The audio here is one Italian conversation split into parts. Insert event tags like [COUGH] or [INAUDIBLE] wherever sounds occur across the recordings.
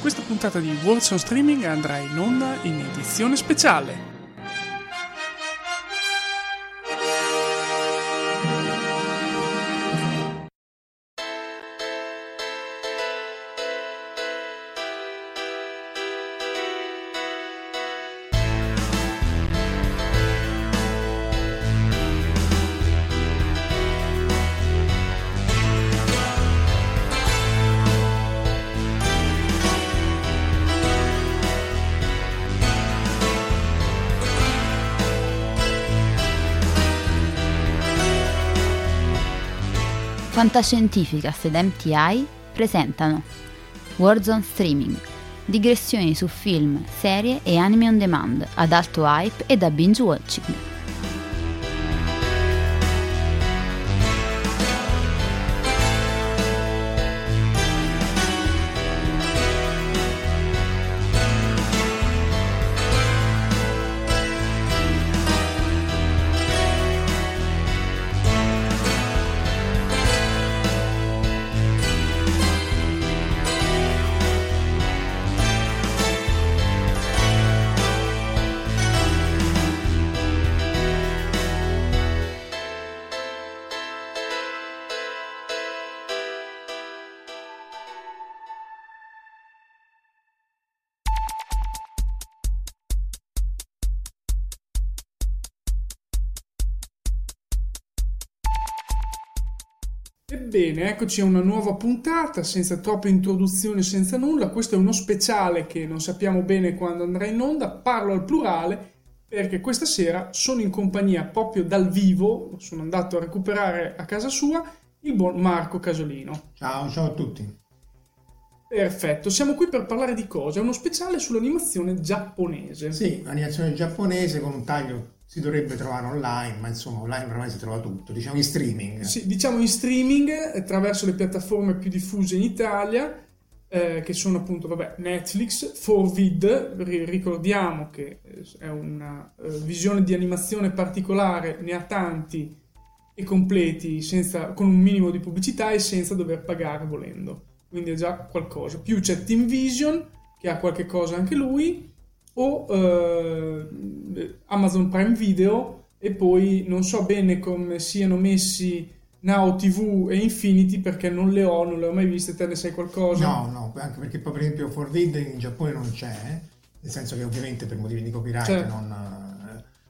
Questa puntata di Words on Streaming andrà in onda in edizione speciale. Fantascientificast ed MTI presentano Warzone Streaming, digressioni su film, serie e anime on demand ad alto hype e da binge watching. Ebbene, eccoci a una nuova puntata, senza troppe introduzioni, senza nulla. Questo è uno speciale che non sappiamo bene quando andrà in onda. Parlo al plurale perché questa sera sono in compagnia proprio dal vivo, sono andato a recuperare a casa sua il buon Marco Casolino. Ciao, ciao a tutti. Perfetto, siamo qui per parlare di cosa? È uno speciale sull'animazione giapponese. Sì, animazione giapponese con un taglio si dovrebbe trovare online, ma insomma online ormai si trova tutto, diciamo in streaming. Sì, diciamo in streaming attraverso le piattaforme più diffuse in Italia, eh, che sono appunto vabbè, Netflix, 4Vid, ricordiamo che eh, è una uh, visione di animazione particolare, ne ha tanti e completi senza, con un minimo di pubblicità e senza dover pagare volendo. Quindi è già qualcosa. Più c'è Team Vision, che ha qualche cosa anche lui, o eh, Amazon Prime Video e poi non so bene come siano messi Now TV e Infinity perché non le ho, non le ho mai viste, te ne sai qualcosa? No, no, anche perché poi per esempio Forvid in Giappone non c'è, eh? nel senso che ovviamente per motivi di copyright certo. non...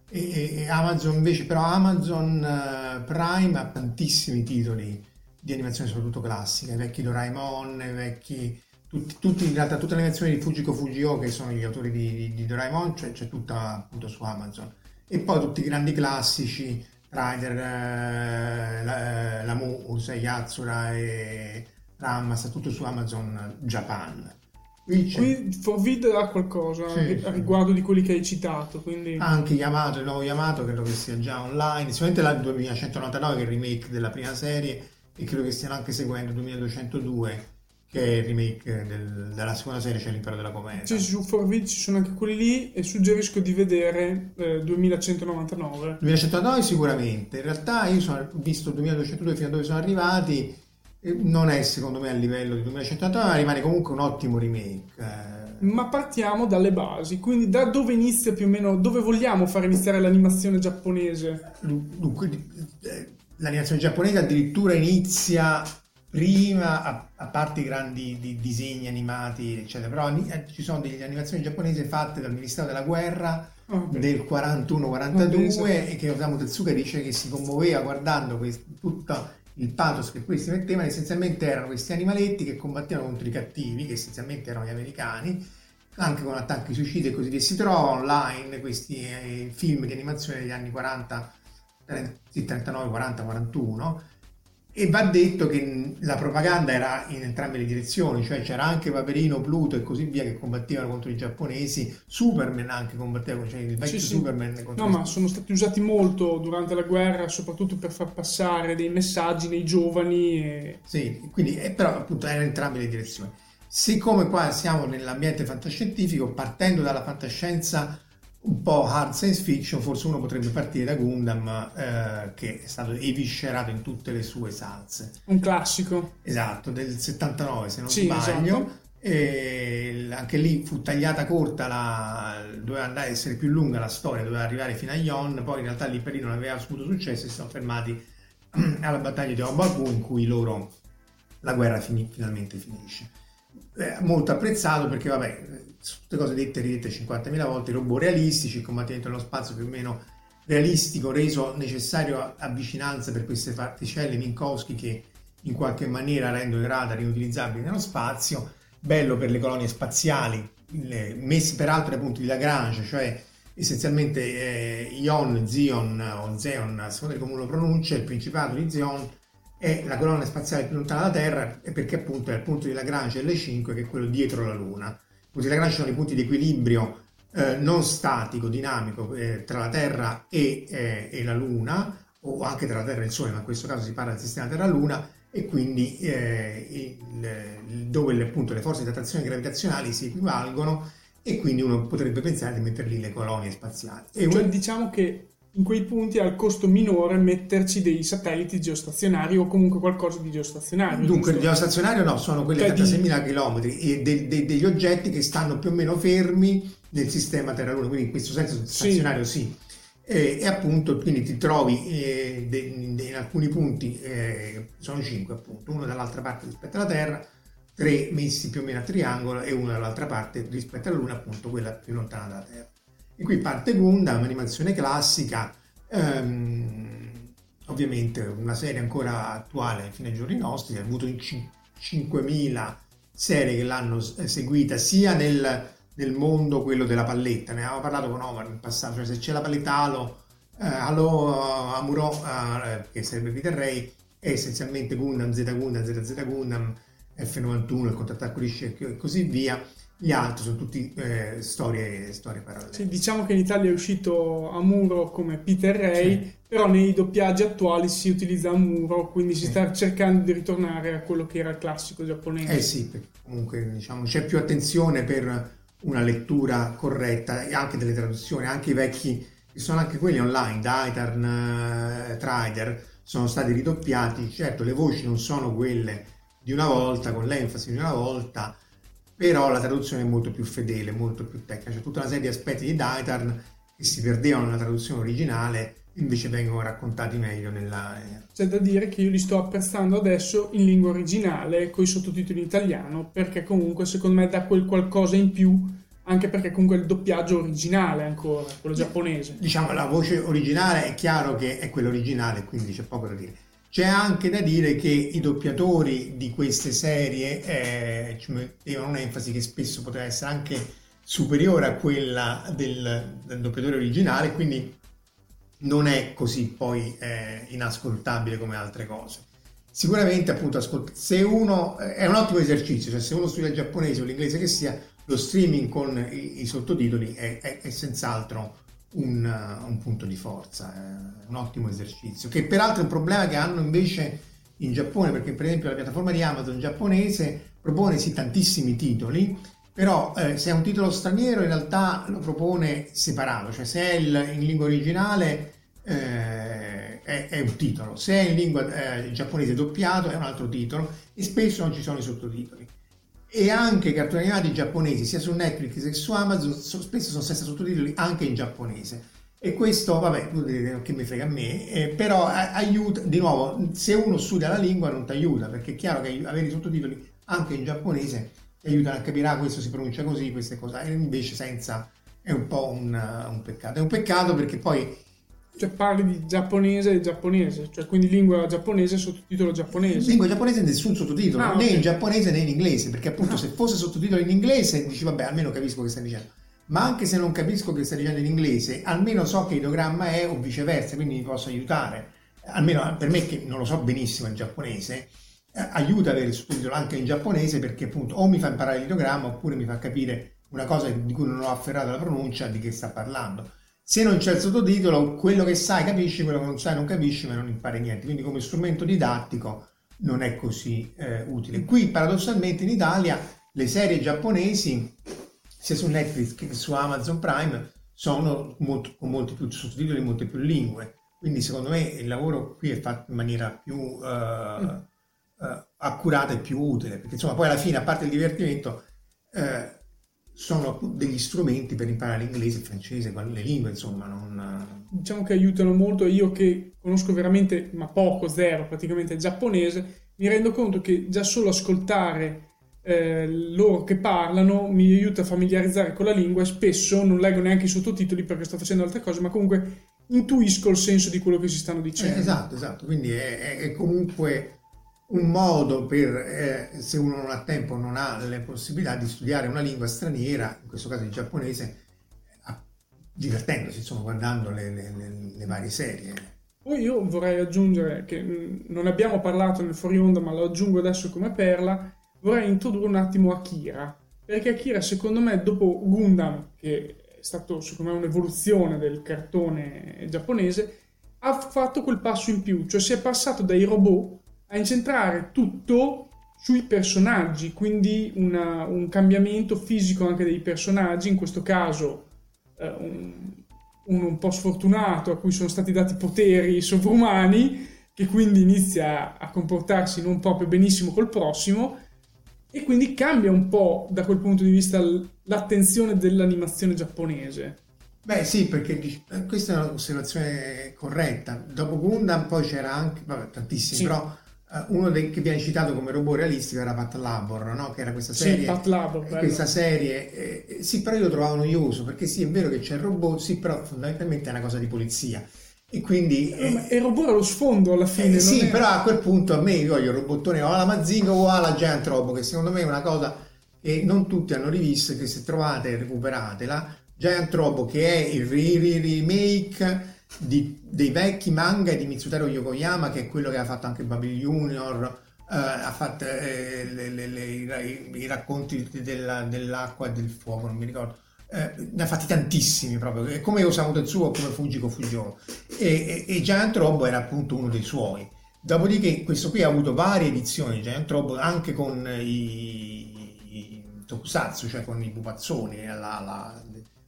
Eh, e, e, Amazon invece, però Amazon uh, Prime ha tantissimi titoli di animazione soprattutto classica, i vecchi Doraemon, i vecchi tutti, tutti, in realtà tutte le animazioni di Fujiko Fujio che sono gli autori di, di, di Doraemon cioè, c'è tutta appunto su Amazon. E poi tutti i grandi classici Rider, eh, la, la Muse, Yatsura e Ramma sta tutto su Amazon Japan. Qui, Forvid ha qualcosa sì, a riguardo sì. di quelli che hai citato quindi... anche Yamato, il nuovo Yamato credo che sia già online sicuramente la 2199 che è il remake della prima serie e credo che stiano anche seguendo 2202 che è il remake del, della seconda serie, cioè l'Impero della Cometa. Sì, su Forvid ci sono anche quelli lì e suggerisco di vedere eh, 2199. 2199 sicuramente, in realtà io ho visto 2202 fino a dove sono arrivati, non è secondo me a livello di 2199, rimane comunque un ottimo remake. Eh. Ma partiamo dalle basi, quindi da dove inizia più o meno, dove vogliamo far iniziare l'animazione giapponese? Dunque, eh, l'animazione giapponese addirittura inizia prima, a, a parte i grandi di, disegni animati, eccetera, però eh, ci sono delle animazioni giapponesi fatte dal Ministero della Guerra oh, del 41-42 oh, e che Osamu Tezuka dice che si commuoveva guardando questo, tutto il pathos che questi mettevano, essenzialmente erano questi animaletti che combattevano contro i cattivi, che essenzialmente erano gli americani, anche con attacchi suicidi e così via. Si trova online questi eh, film di animazione degli anni 40, 39, 40, 41 e va detto che la propaganda era in entrambe le direzioni, cioè c'era anche Paperino, Pluto e così via che combattevano contro i giapponesi, Superman anche combatteva, cioè il vecchio sì, Superman. Sì. No, ma sono stati usati molto durante la guerra, soprattutto per far passare dei messaggi nei giovani. E... Sì, quindi, eh, però appunto erano in entrambe le direzioni. Siccome qua siamo nell'ambiente fantascientifico, partendo dalla fantascienza un po' hard science fiction, forse uno potrebbe partire da Gundam, eh, che è stato eviscerato in tutte le sue salse. Un classico. Esatto, del 79 se non sì, sbaglio. Esatto. E anche lì fu tagliata corta, la, doveva andare a essere più lunga la storia, doveva arrivare fino a Yon, poi in realtà lì per lì non aveva avuto successo e si sono fermati [CLEARS THROAT] alla battaglia di Obaku in cui loro la guerra finì, finalmente finisce. Eh, molto apprezzato perché vabbè tutte cose dette e ridette 50.000 volte, robot realistici, il combattimento nello spazio più o meno realistico, reso necessario a vicinanza per queste particelle Minkowski che in qualche maniera rendono i radar inutilizzabili nello spazio, bello per le colonie spaziali, messe peraltro ai punti di Lagrange, cioè essenzialmente eh, Ion, Zion o Zeon, a seconda di come lo pronuncia, il principato di Zion è la colonia spaziale più lontana dalla Terra perché appunto è il punto di Lagrange L5 che è quello dietro la Luna punti di Lagrange sono i punti di equilibrio eh, non statico, dinamico eh, tra la Terra e, eh, e, la Luna, o anche tra la Terra e il Sole, ma in questo caso si parla del sistema Terra-Luna, e quindi eh, il, dove le, appunto, le forze di attrazione gravitazionali si equivalgono e quindi uno potrebbe pensare di metterli le colonie spaziali. E cioè, diciamo che in quei punti ha il costo minore metterci dei satelliti geostazionari o comunque qualcosa di geostazionario. Dunque, il geostazionario no, sono quelli cioè a 36.000 km e de, de, degli oggetti che stanno più o meno fermi nel sistema Terra-Luna, quindi in questo senso stazionario sì. sì. E, e, appunto quindi ti trovi eh, de, in alcuni punti, eh, sono cinque appunto, uno dall'altra parte rispetto alla Terra, tre messi più o meno a triangolo e uno dall'altra parte rispetto alla Luna, appunto quella più lontana dalla Terra. E qui parte Gundam, animazione classica, ehm, ovviamente una serie ancora attuale fino ai giorni nostri, ha avuto 5.000 serie che l'hanno eh, seguita sia nel, nel, mondo quello della palletta, ne avevamo parlato con Omar in passato, cioè se c'è la palletta Halo, eh, Halo Amuro, eh, che sarebbe Peter Ray, è essenzialmente Gundam, Z Gundam, ZZ Gundam, F91, il contrattacco di Shek e così via gli altri sono tutti eh, storie, storie, parallele. Sì, diciamo che in Italia è uscito Amuro come Peter Ray, sì. però nei doppiaggi attuali si utilizza Amuro, quindi si sì. sta cercando di ritornare a quello che era il classico giapponese. Eh sì, comunque diciamo, c'è più attenzione per una lettura corretta e anche delle traduzioni, anche i vecchi, che sono anche quelli online, Daitarn, uh, Trider, sono stati ridoppiati, certo le voci non sono quelle di una volta, con l'enfasi di una volta, però la traduzione è molto più fedele, molto più tecnica, c'è tutta una serie di aspetti di Daitarn che si perdevano nella traduzione originale invece vengono raccontati meglio nella... Eh, c'è da dire che io li sto apprezzando adesso in lingua originale con i sottotitoli in italiano perché comunque secondo me dà quel qualcosa in più anche perché comunque il doppiaggio originale ancora, quello giapponese. Diciamo la voce originale è chiaro che è quella originale, quindi c'è poco da dire. C'è anche da dire che i doppiatori di queste serie eh, ci un'enfasi che spesso poteva essere anche superiore a quella del, del doppiatore originale, quindi non è così poi eh, inascoltabile come altre cose. Sicuramente, appunto, ascolt- se uno è un ottimo esercizio, cioè se uno studia il giapponese o l'inglese che sia, lo streaming con i, i sottotitoli è, è, è senz'altro un, un, punto di forza, è un ottimo esercizio, che peraltro è un problema che hanno invece in Giappone, perché per esempio la piattaforma di Amazon giapponese propone sì tantissimi titoli, però eh, se è un titolo straniero in realtà lo propone separato, cioè se è il, in lingua originale eh, è, è, un titolo, se è in lingua eh, giapponese doppiato è un altro titolo e spesso non ci sono i sottotitoli e anche i cartoni animati giapponesi sia su Netflix che su Amazon spesso sono senza sottotitoli anche in giapponese E questo, vabbè, che mi frega a me, eh, però aiuta, di nuovo, se uno studia la lingua non ti aiuta, perché è chiaro che avere i sottotitoli anche in giapponese ti aiutano a capire, ah, questo si pronuncia così, queste cose, e invece senza è un po' un, un peccato. È un peccato perché poi cioè parli di giapponese e giapponese, cioè quindi lingua giapponese e sottotitolo giapponese. Lingua giapponese nessun sottotitolo, ah, né okay. in giapponese né in inglese, perché appunto ah. se fosse sottotitolo in inglese dici vabbè almeno capisco che stai dicendo ma anche se non capisco che stai dicendo in inglese, almeno so che ideogramma è o viceversa, quindi mi posso aiutare. Almeno per me che non lo so benissimo il giapponese, eh, aiuta avere il sottotitolo anche in giapponese perché appunto o mi fa imparare l'ideogramma oppure mi fa capire una cosa di cui non ho afferrato la pronuncia di che sta parlando. Se non c'è il sottotitolo, quello che sai capisci, quello che non sai non capisci, ma non impari niente. Quindi come strumento didattico non è così eh, utile. Qui paradossalmente in Italia le serie giapponesi sia su Netflix che su Amazon Prime sono molto, con molti più sottotitoli in molte più lingue. Quindi secondo me il lavoro qui è fatto in maniera più uh, uh, accurata e più utile, perché insomma poi alla fine, a parte il divertimento, uh, sono degli strumenti per imparare l'inglese, il francese, le lingue, insomma. Non... Diciamo che aiutano molto. Io che conosco veramente, ma poco, zero, praticamente il giapponese, mi rendo conto che già solo ascoltare eh, loro che parlano mi aiuta a familiarizzare con la lingua e spesso non leggo neanche i sottotitoli perché sto facendo altre cose, ma comunque intuisco il senso di quello che si stanno dicendo. Eh, esatto, esatto, quindi è, è, comunque un modo per, eh, se uno non ha tempo, non ha le possibilità di studiare una lingua straniera, in questo caso il giapponese, divertendosi, insomma, guardando le, le, le, varie serie. Poi io vorrei aggiungere, che mm, non abbiamo parlato nel fuori onda, ma lo aggiungo adesso come perla, vorrei introdurre un attimo Akira, perché Akira secondo me dopo Gundam, che è stato secondo me un'evoluzione del cartone giapponese, ha fatto quel passo in più, cioè si è passato dai robot a incentrare tutto sui personaggi, quindi una, un cambiamento fisico anche dei personaggi, in questo caso eh, un, uno un po' sfortunato a cui sono stati dati poteri sovrumani, che quindi inizia a comportarsi non proprio benissimo col prossimo, e quindi cambia un po' da quel punto di vista l'attenzione dell'animazione giapponese. Beh sì, perché eh, questa è una considerazione corretta. Dopo Gundam poi c'era anche, vabbè, tantissimi, sì. però uno dei, che viene citato come robot realistico era Pat Labor, no? che era questa serie. Sì, Pat Labor. Questa serie, eh, eh, sì, però io lo trovavo noioso, perché sì, è vero che c'è il robot, sì, però fondamentalmente è una cosa di polizia. E quindi. Eh, eh, il robot era lo sfondo alla fine. Eh, sì, è... però a quel punto a me io voglio il robottone o alla Mazinga o alla Giant Robo, che secondo me è una cosa che non tutti hanno rivisto, che se trovate recuperatela. Giant Robo che è il remake di, dei vecchi manga di Mitsutaro Yokoyama, che è quello che ha fatto anche Baby Junior. Uh, ha fatto eh, le, le, le, i, i, racconti della, dell'acqua e del fuoco, non mi ricordo eh, ne ha fatti tantissimi proprio, come Osamu Tetsuo come Fujiko Fujio e, e, e, Giant Robo era appunto uno dei suoi. Dopodiché questo qui ha avuto varie edizioni di Giant Robo anche con i, i Tokusatsu, cioè con i pupazzoni, la, la,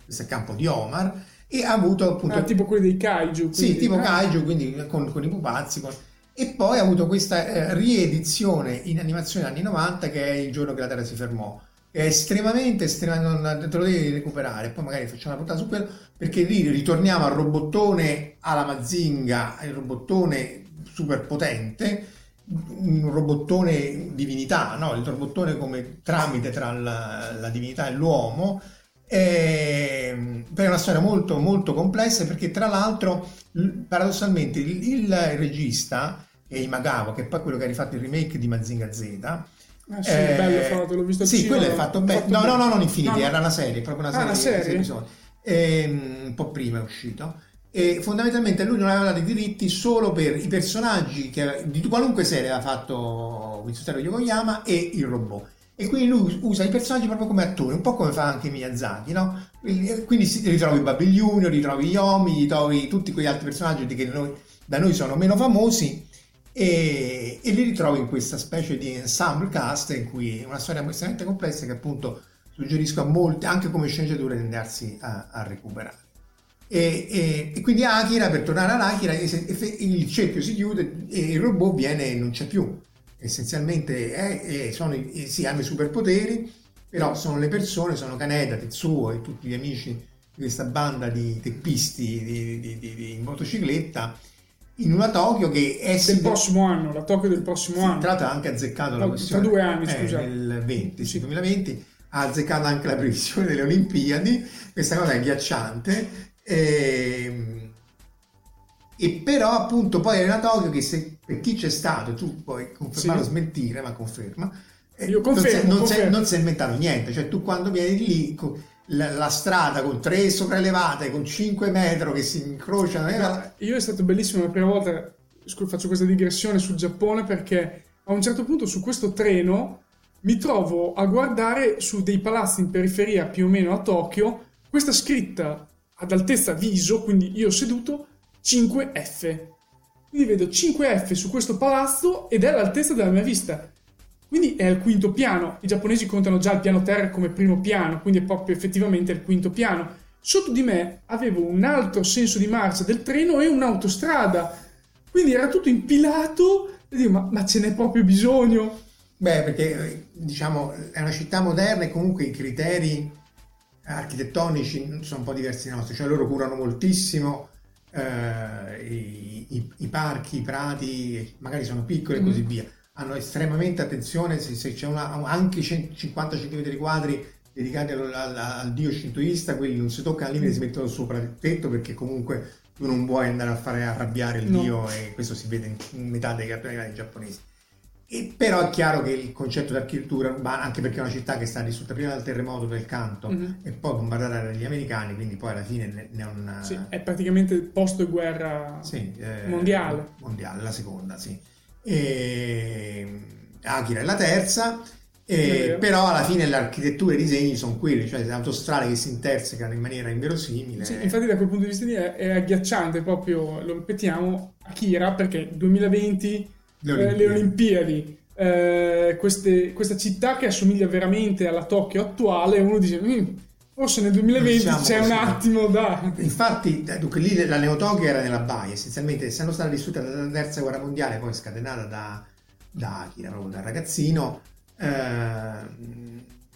questo è il campo di Omar e ha avuto appunto... Ah, tipo quelli dei kaiju. Sì, tipo kaiju, quindi con, con i pupazzi. Con... E poi ha avuto questa eh, riedizione in animazione anni 90 che è il giorno che la Terra si fermò è estremamente, estremamente te lo devi recuperare poi magari facciamo una puntata su quello perché lì ritorniamo al robottone alla Mazinga il robottone super potente un robottone divinità no? il robottone come tramite tra la, la divinità e l'uomo e, è una storia molto molto complessa perché tra l'altro paradossalmente il, il regista è Imagawa che è poi quello che ha rifatto il remake di Mazinga Z Ah, sì, eh, bello fatto, l'ho visto Sì, quello è fatto bene. No, no, no, non Infinity, no, era una serie, proprio una ah, serie. Ah, una serie? E, ehm, un po' prima è uscito. E fondamentalmente lui non aveva dato i diritti solo per i personaggi che, di qualunque serie aveva fatto Mitsutaro Yokoyama e il robot. E quindi lui usa i personaggi proprio come attori, un po' come fa anche Miyazaki, no? Quindi si ritrovi Baby Junior, ritrovi Yomi, ritrovi tutti quegli altri personaggi che noi, da noi sono meno famosi e, e, li ritrovo in questa specie di ensemble cast in cui è una storia estremamente complessa che appunto suggerisco a molti anche come sceneggiature di andarsi a, a recuperare. E, e, e, quindi Akira, per tornare ad Akira, il cerchio si chiude e il robot viene e non c'è più. Essenzialmente è, è, sono, sì, hanno i superpoteri, però sono le persone, sono Kaneda, Tetsuo e tutti gli amici questa banda di teppisti di, di, di, di motocicletta in una Tokyo che è del prossimo anno, la Tokyo del prossimo sì, anno. Tra l'altro ha anche azzeccato la questione. Tra due anni, eh, scusa. Nel 20, sì. 2020 ha azzeccato anche la previsione delle Olimpiadi, questa cosa è ghiacciante. E, ehm, e però appunto poi è una Tokyo che se, per chi c'è stato, tu puoi confermare o smentire, ma conferma, eh, Io confermo, non, si, non, si è inventato niente, cioè tu quando vieni lì la, la, strada con tre sopraelevate, con 5 metri che si incrociano. Era... Io è stato bellissimo la prima volta, faccio questa digressione sul Giappone perché a un certo punto su questo treno mi trovo a guardare su dei palazzi in periferia più o meno a Tokyo questa scritta ad altezza viso, quindi io seduto, 5F. Quindi vedo 5F su questo palazzo ed è all'altezza della mia vista. Quindi è al quinto piano. I giapponesi contano già il piano terra come primo piano, quindi è proprio effettivamente il quinto piano. Sotto di me avevo un altro senso di marcia del treno e un'autostrada. Quindi era tutto impilato e dico, ma, ma ce n'è proprio bisogno? Beh, perché diciamo è una città moderna e comunque i criteri architettonici sono un po' diversi dai nostri, cioè loro curano moltissimo eh, i, i, parchi, i prati, magari sono piccoli e mm. così via hanno estremamente attenzione se, se c'è una, anche 50 cm quadri dedicati al, al, al, dio shintoista, quelli non si toccano al limite, si mettono sopra il tetto perché comunque tu non vuoi andare a fare arrabbiare il no. dio e questo si vede in metà dei cartoni animati giapponesi. E però è chiaro che il concetto di architettura urbana, anche perché è una città che è stata distrutta prima dal terremoto del canto mm-hmm. e poi bombardata dagli americani, quindi poi alla fine ne, ne un... Sì, è praticamente post-guerra sì, eh, mondiale. Mondiale, la seconda, sì e Akira è la terza, e, però alla fine l'architettura e i disegni sono quelli, cioè le autostrade che si intersecano in maniera inverosimile. Sì, infatti da quel punto di vista è, è agghiacciante proprio, lo ripetiamo, Akira perché 2020 le Olimpiadi, eh, le Olimpiadi eh, queste, questa città che assomiglia veramente alla Tokyo attuale, uno dice... Mm, Forse nel 2020 diciamo c'è così. un attimo da... Infatti, eh, dunque, lì la Neotokyo era nella baia, essenzialmente essendo stata distrutta dalla terza guerra mondiale, poi scatenata da, da Akira, proprio da ragazzino, eh,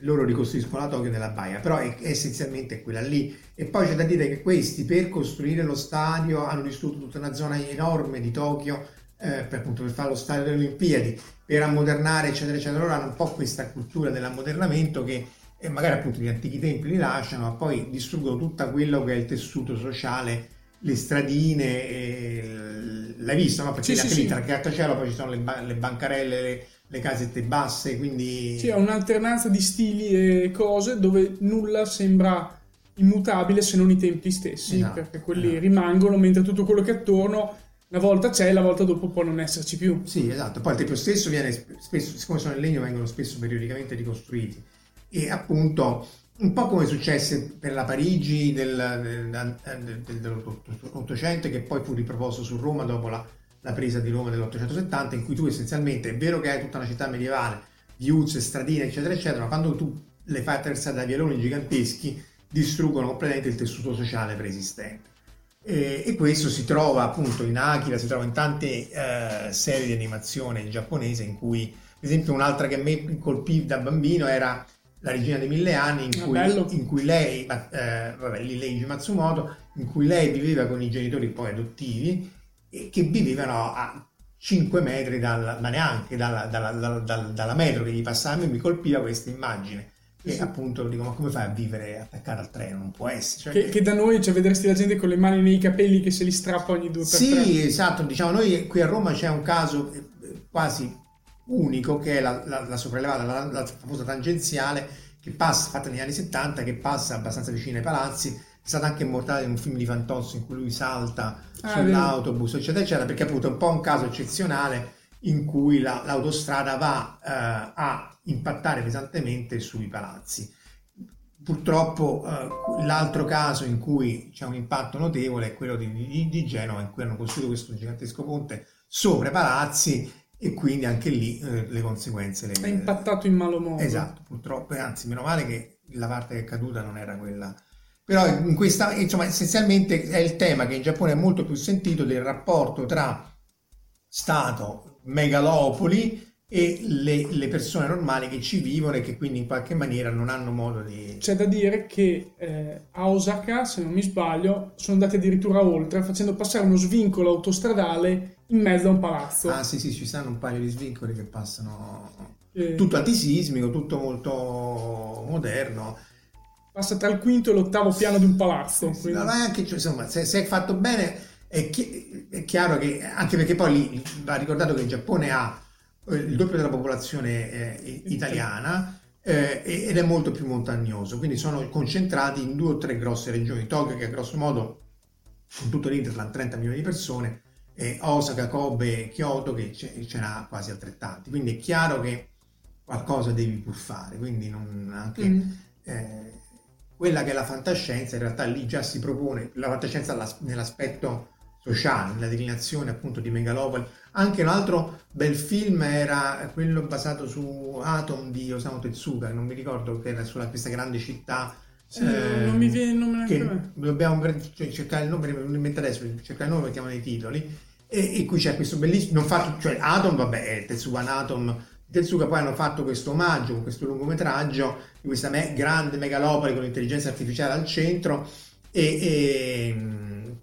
loro ricostruiscono la Tokyo nella baia, però è, è essenzialmente quella lì. E poi c'è da dire che questi, per costruire lo stadio, hanno distrutto tutta una zona enorme di Tokyo, eh, per, appunto, per fare lo stadio delle Olimpiadi, per ammodernare, eccetera, eccetera. Loro hanno un po' questa cultura dell'ammodernamento che e magari appunto gli antichi templi li lasciano, ma poi distruggono tutto quello che è il tessuto sociale, le stradine, eh, l'hai visto, no? Perché sì, anche sì, lì tra il grattacielo poi ci sono le, ba- le bancarelle, le, le, casette basse, quindi... Sì, è un'alternanza di stili e cose dove nulla sembra immutabile se non i templi stessi, esatto, perché quelli esatto. rimangono, mentre tutto quello che è attorno una volta c'è, la volta dopo può non esserci più. Sì, esatto. Poi il tempio stesso viene spesso, siccome sono in legno, vengono spesso periodicamente ricostruiti e appunto un po' come successe per la Parigi del, del, del, dell'Ottocento che poi fu riproposto su Roma dopo la, la presa di Roma dell'870 in cui tu essenzialmente è vero che hai tutta una città medievale viuzze, stradine eccetera eccetera ma quando tu le fai attraversare da vialoni giganteschi distruggono completamente il tessuto sociale preesistente e, e, questo si trova appunto in Akira, si trova in tante eh, serie di animazione giapponese in cui per esempio un'altra che a me colpì da bambino era la regina dei mille anni in, cui, in cui, lei, eh, vabbè, Leiji Matsumoto, in cui lei viveva con i genitori poi adottivi e che vivevano a 5 metri dal, ma neanche dalla, dalla, dalla, dalla, metro che gli passava. E mi colpiva questa immagine e sì. appunto dico ma come fai a vivere attaccata al treno non può essere cioè, che, che, da noi cioè, vedresti la gente con le mani nei capelli che se li strappa ogni due per sì tre. esatto diciamo noi qui a Roma c'è un caso eh, quasi unico che è la, la, la sopraelevata, la, la, famosa tangenziale che passa, fatta negli anni 70, che passa abbastanza vicino ai palazzi, è stata anche immortale in un film di Fantozzi in cui lui salta ah, sull'autobus, eccetera, eccetera, perché appunto è un po' un caso eccezionale in cui la, l'autostrada va eh, a impattare pesantemente sui palazzi. Purtroppo eh, l'altro caso in cui c'è un impatto notevole è quello di, di, di Genova, in cui hanno costruito questo gigantesco ponte sopra i palazzi e quindi anche lì eh, le conseguenze le ha impattato in malo modo esatto purtroppo anzi meno male che la parte che è caduta non era quella però in questa insomma essenzialmente è il tema che in Giappone è molto più sentito del rapporto tra Stato megalopoli e le, le, persone normali che ci vivono e che quindi in qualche maniera non hanno modo di... C'è da dire che eh, a Osaka, se non mi sbaglio, sono andati addirittura oltre facendo passare uno svincolo autostradale in mezzo a un palazzo. Ah sì sì, ci stanno un paio di svincoli che passano... Eh, tutto antisismico, tutto molto moderno. Passa tra il quinto e l'ottavo piano di un palazzo. Sì, quindi... anche, cioè, insomma, se, se, è fatto bene è, chi- è chiaro che... Anche perché poi lì va ricordato che il Giappone ha eh, il doppio della popolazione eh, italiana eh, ed è molto più montagnoso, quindi sono concentrati in due o tre grosse regioni, Tokyo che a grosso modo con tutto l'Interland 30 milioni di persone, e Osaka, Kobe, Kyoto che ce, ce n'ha quasi altrettanti, quindi è chiaro che qualcosa devi pur fare, quindi non, anche mm. eh, quella che è la fantascienza in realtà lì già si propone, la fantascienza nell'aspetto sociale, nella declinazione appunto di Megalopoli, anche un altro bel film era quello basato su Atom di Osamu Tezuka, non mi ricordo che era sulla questa grande città. Sì, eh, non mi viene il nome che dobbiamo cioè, cercare il nome, non mi adesso, cercare il nome, mettiamo nei titoli. E, e, qui c'è questo bellissimo, non fatto, cioè Atom, vabbè, Tezuka Atom Tezuka poi hanno fatto questo omaggio con questo lungometraggio di questa me- grande megalopoli con l'intelligenza artificiale al centro e, e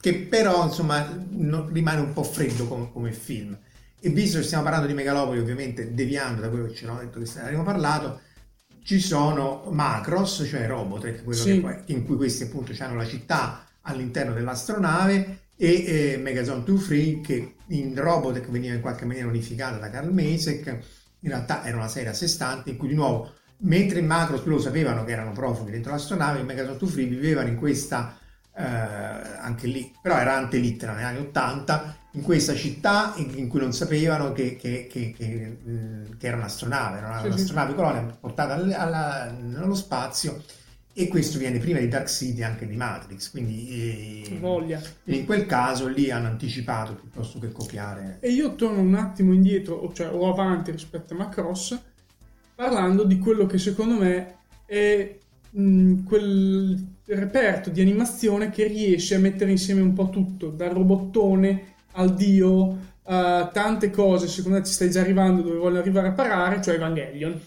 che però insomma non, rimane un po' freddo come, come, film. E visto che stiamo parlando di Megalopoli, ovviamente deviando da quello che ci hanno detto che abbiamo parlato, ci sono Macros, cioè Robotech, sì. che, in cui questi appunto hanno la città all'interno dell'astronave e eh, Megazone 2 Free che in Robotech veniva in qualche maniera unificata da Carl Masek, in realtà era una serie a sé stante in cui di nuovo, mentre in Macros loro sapevano che erano profughi dentro l'astronave, in Megazone 2 Free vivevano in questa eh, anche lì, però era antelittera negli anni 80, in questa città in, in cui non sapevano che, che, che, che mm, era un'astronave, era un'astronave sì. colonia portata alla, alla, nello spazio e questo viene prima di Dark City anche di Matrix, quindi eh, Voglia. in quel caso lì hanno anticipato piuttosto che copiare. E io torno un attimo indietro, cioè o avanti rispetto a Macross, parlando di quello che secondo me è quel reperto di animazione che riesce a mettere insieme un po' tutto, dal robottone al dio, a tante cose, secondo me ci stai già arrivando dove voglio arrivare a parare, cioè Evangelion.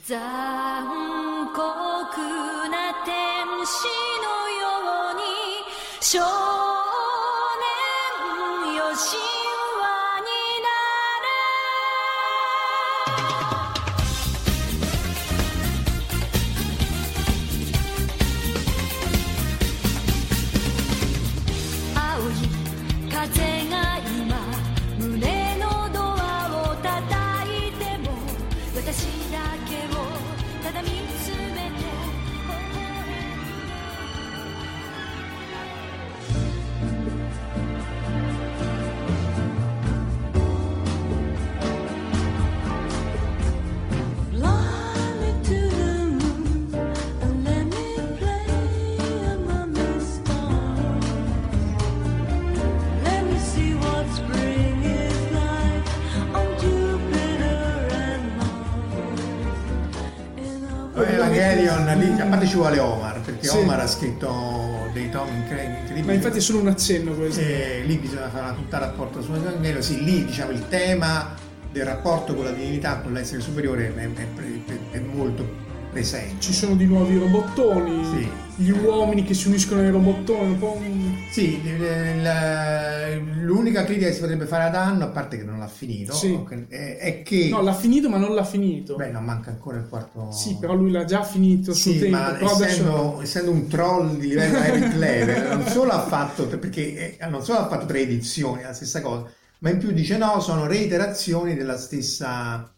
Evangelion lì, a parte ci vuole Omar, perché sì. Omar ha scritto dei tomi incredibili. Ma infatti è solo un accenno questo. E lì bisogna fare una tutta rapporto su Evangelion, sì, lì diciamo il tema del rapporto con la divinità, con l'essere superiore è, è, è, è molto presenti. Ci sono di nuovi robottoni, sì. gli uomini che si uniscono ai robottoni, un po' un... Sì, l'unica critica che si potrebbe fare ad Anno, a parte che non l'ha finito, sì. è che... No, l'ha finito ma non l'ha finito. Beh, non manca ancora il quarto... Sì, però lui l'ha già finito sì, tempo. ma essendo, essendo, un troll di livello Eric [LAUGHS] Level, non solo ha fatto, perché eh, non solo ha fatto tre edizioni, la stessa cosa, ma in più dice no, sono reiterazioni della stessa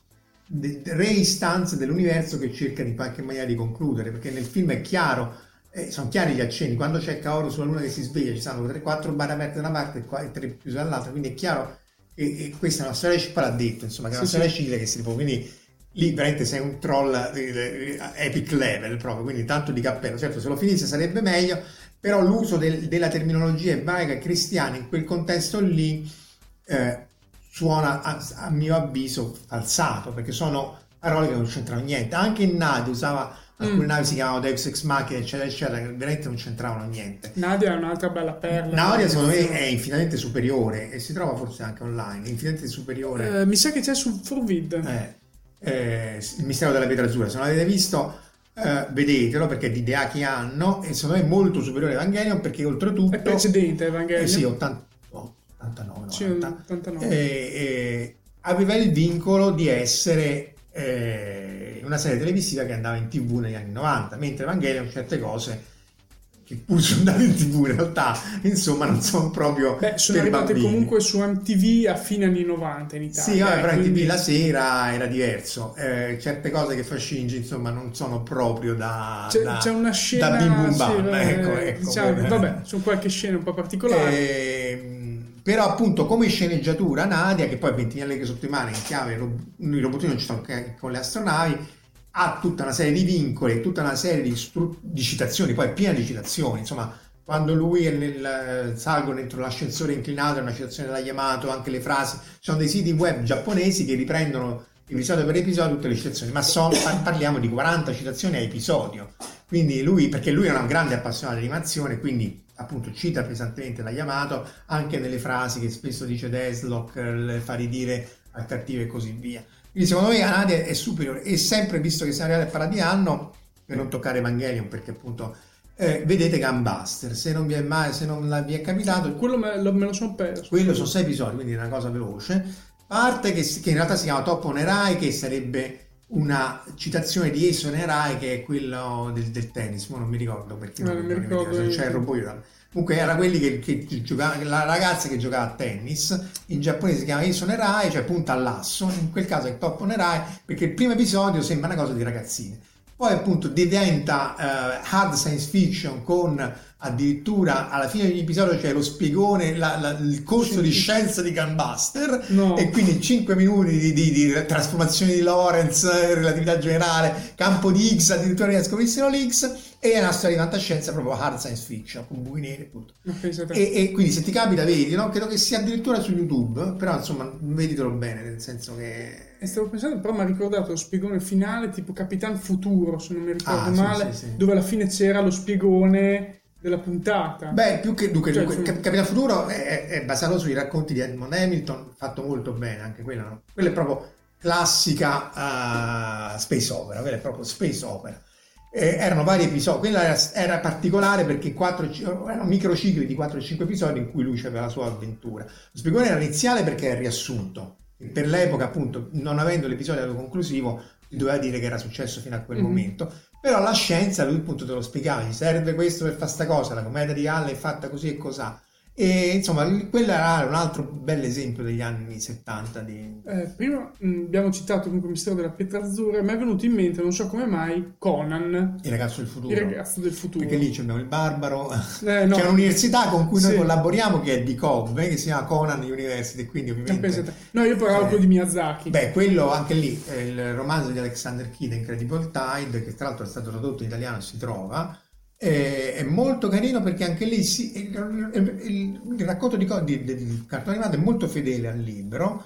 reistanze dell'universo che cerca in qualche maniera di concludere, perché nel film è chiaro, eh, sono chiari gli accenni, quando c'è Kaoru sulla luna che si sveglia ci sono 3-4 barre aperte da una parte e 3 chiuse dall'altra, quindi è chiaro che e questa è una storia civile, l'ha detto, insomma, che è una sì, storia civile che si ripone, quindi lì veramente sei un troll epic level proprio, quindi tanto di cappello, certo se lo finisse sarebbe meglio, però l'uso del, della terminologia ebraica e cristiana in quel contesto lì eh, suona a, a, mio avviso falsato perché sono parole che non c'entrano niente. Anche in Nadia usava alcune mm. navi si chiamavano Deus Ex Machina eccetera eccetera che veramente non c'entravano niente Nadia è un'altra bella perla Nadia secondo me è infinitamente superiore e si trova forse anche online infinitamente superiore eh, mi sa che c'è sul Forvid eh. eh, Il mistero della pietra azzurra. Se non l'avete visto, eh, vedetelo perché di Deaki Anno e secondo me è molto superiore a Evangelion perché oltretutto... È precedente Evangelion? Eh sì, 80, 89, 90. Sì, 89. Eh, eh, aveva il vincolo di essere eh, una serie televisiva che andava in tv negli anni 90, mentre Evangelion certe cose che pur sono andate in tv in realtà insomma non sono proprio Beh, sono arrivate bambini. comunque su MTV a fine anni 90 in Italia sì, vabbè, eh, però in quindi... tv la sera era diverso eh, certe cose che fa Shinji insomma non sono proprio da c'è, da, c'è una scena da bim bam eh, ecco, ecco, diciamo, per- vabbè sono qualche scena un po' particolare Ehm, però appunto come sceneggiatura Nadia che poi 20 anni che sotto i mani in chiave i robottini non ci sono che con le astronavi ha tutta una serie di vincoli tutta una serie di, stru- di citazioni poi è piena di citazioni insomma quando lui è nel, salgono dentro l'ascensore inclinato è una citazione della Yamato anche le frasi ci sono dei siti web giapponesi che riprendono episodio per episodio tutte le citazioni ma so- parliamo di 40 citazioni a episodio quindi lui, perché lui è un grande appassionato di animazione, quindi appunto cita pesantemente la Yamato anche nelle frasi che spesso dice Deslock, le fa ridire al cattivo e così via. Quindi secondo me Anadia è superiore e sempre visto che siamo arrivati a parlare di anno, per non toccare Evangelion perché appunto eh, vedete Gunbuster, se non vi è mai, se non vi è capitato, quello me lo, me lo sono perso quello sono sei episodi, quindi è una cosa veloce. Parte che, che in realtà si chiama Toppo Nerai, che sarebbe una citazione di Ace Nerai, che è quello del, del tennis, ma non mi ricordo perché No, non mi ricordo non c'è il niente. robot. Comunque era quelli che, che giocava, la ragazza che giocava a tennis, in giapponese si chiama Ace Nerai, cioè punta all'asso, in quel caso è Toppo Nerai, perché il primo episodio sembra una cosa di ragazzine. Poi appunto diventa eh, hard science fiction con addirittura alla fine di ogni episodio c'è lo spiegone, la- la- il corso di scienza di Gunbuster No. e quindi 5 minuti di, di- di trasformazione di Lorentz, eh, relatività generale, campo di X, addirittura ne scoprissero l'X e è una storia di fantascienza proprio hard science fiction con buchi neri e pensate- E, e quindi se ti capita vedi, no? credo che sia addirittura su YouTube, però insomma veditelo bene, nel senso che... E stavo pensando, però mi ha ricordato lo spiegone finale tipo Capitan Futuro, se non mi ricordo Ah, sì, male, sì, sì. dove alla fine c'era lo spiegone della puntata. Beh, più che dunque, Cioè, dunque, Cap- Capitan Futuro è, è basato sui racconti di Edmond Hamilton, fatto molto bene anche quello, no? Quella è proprio classica eh, space opera, quella è proprio space opera. Eh, erano vari episodi, quella era, era particolare perché quattro, erano microcicli di 4-5 episodi in cui lui aveva la sua avventura. Lo spiegone era iniziale perché era riassunto, per l'epoca appunto non avendo l'episodio conclusivo ti doveva dire che era successo fino a quel Mhm. momento però la scienza lui appunto te lo spiegava gli serve questo per fare sta cosa la commedia di Halle è fatta così e cos'ha e insomma quello era un altro bel esempio degli anni 70 di... Eh, prima mh, abbiamo citato comunque il mistero della pietra azzurra, mi è venuto in mente, non so come mai, Conan, il ragazzo del futuro il ragazzo del futuro. perché lì abbiamo il barbaro Eh, [LAUGHS] no. c'è un'università con cui noi Sì. collaboriamo che è di Cove che si chiama Conan University quindi Eh, ovviamente No, io parlavo Eh, quello di Miyazaki. Beh, quello anche lì, il romanzo di Alexander Kidd, Incredible Tide, che tra l'altro è stato tradotto in italiano si trova. È, è molto carino perché anche lì si- il, il- il- racconto di, di- del cartone animato è molto fedele al libro,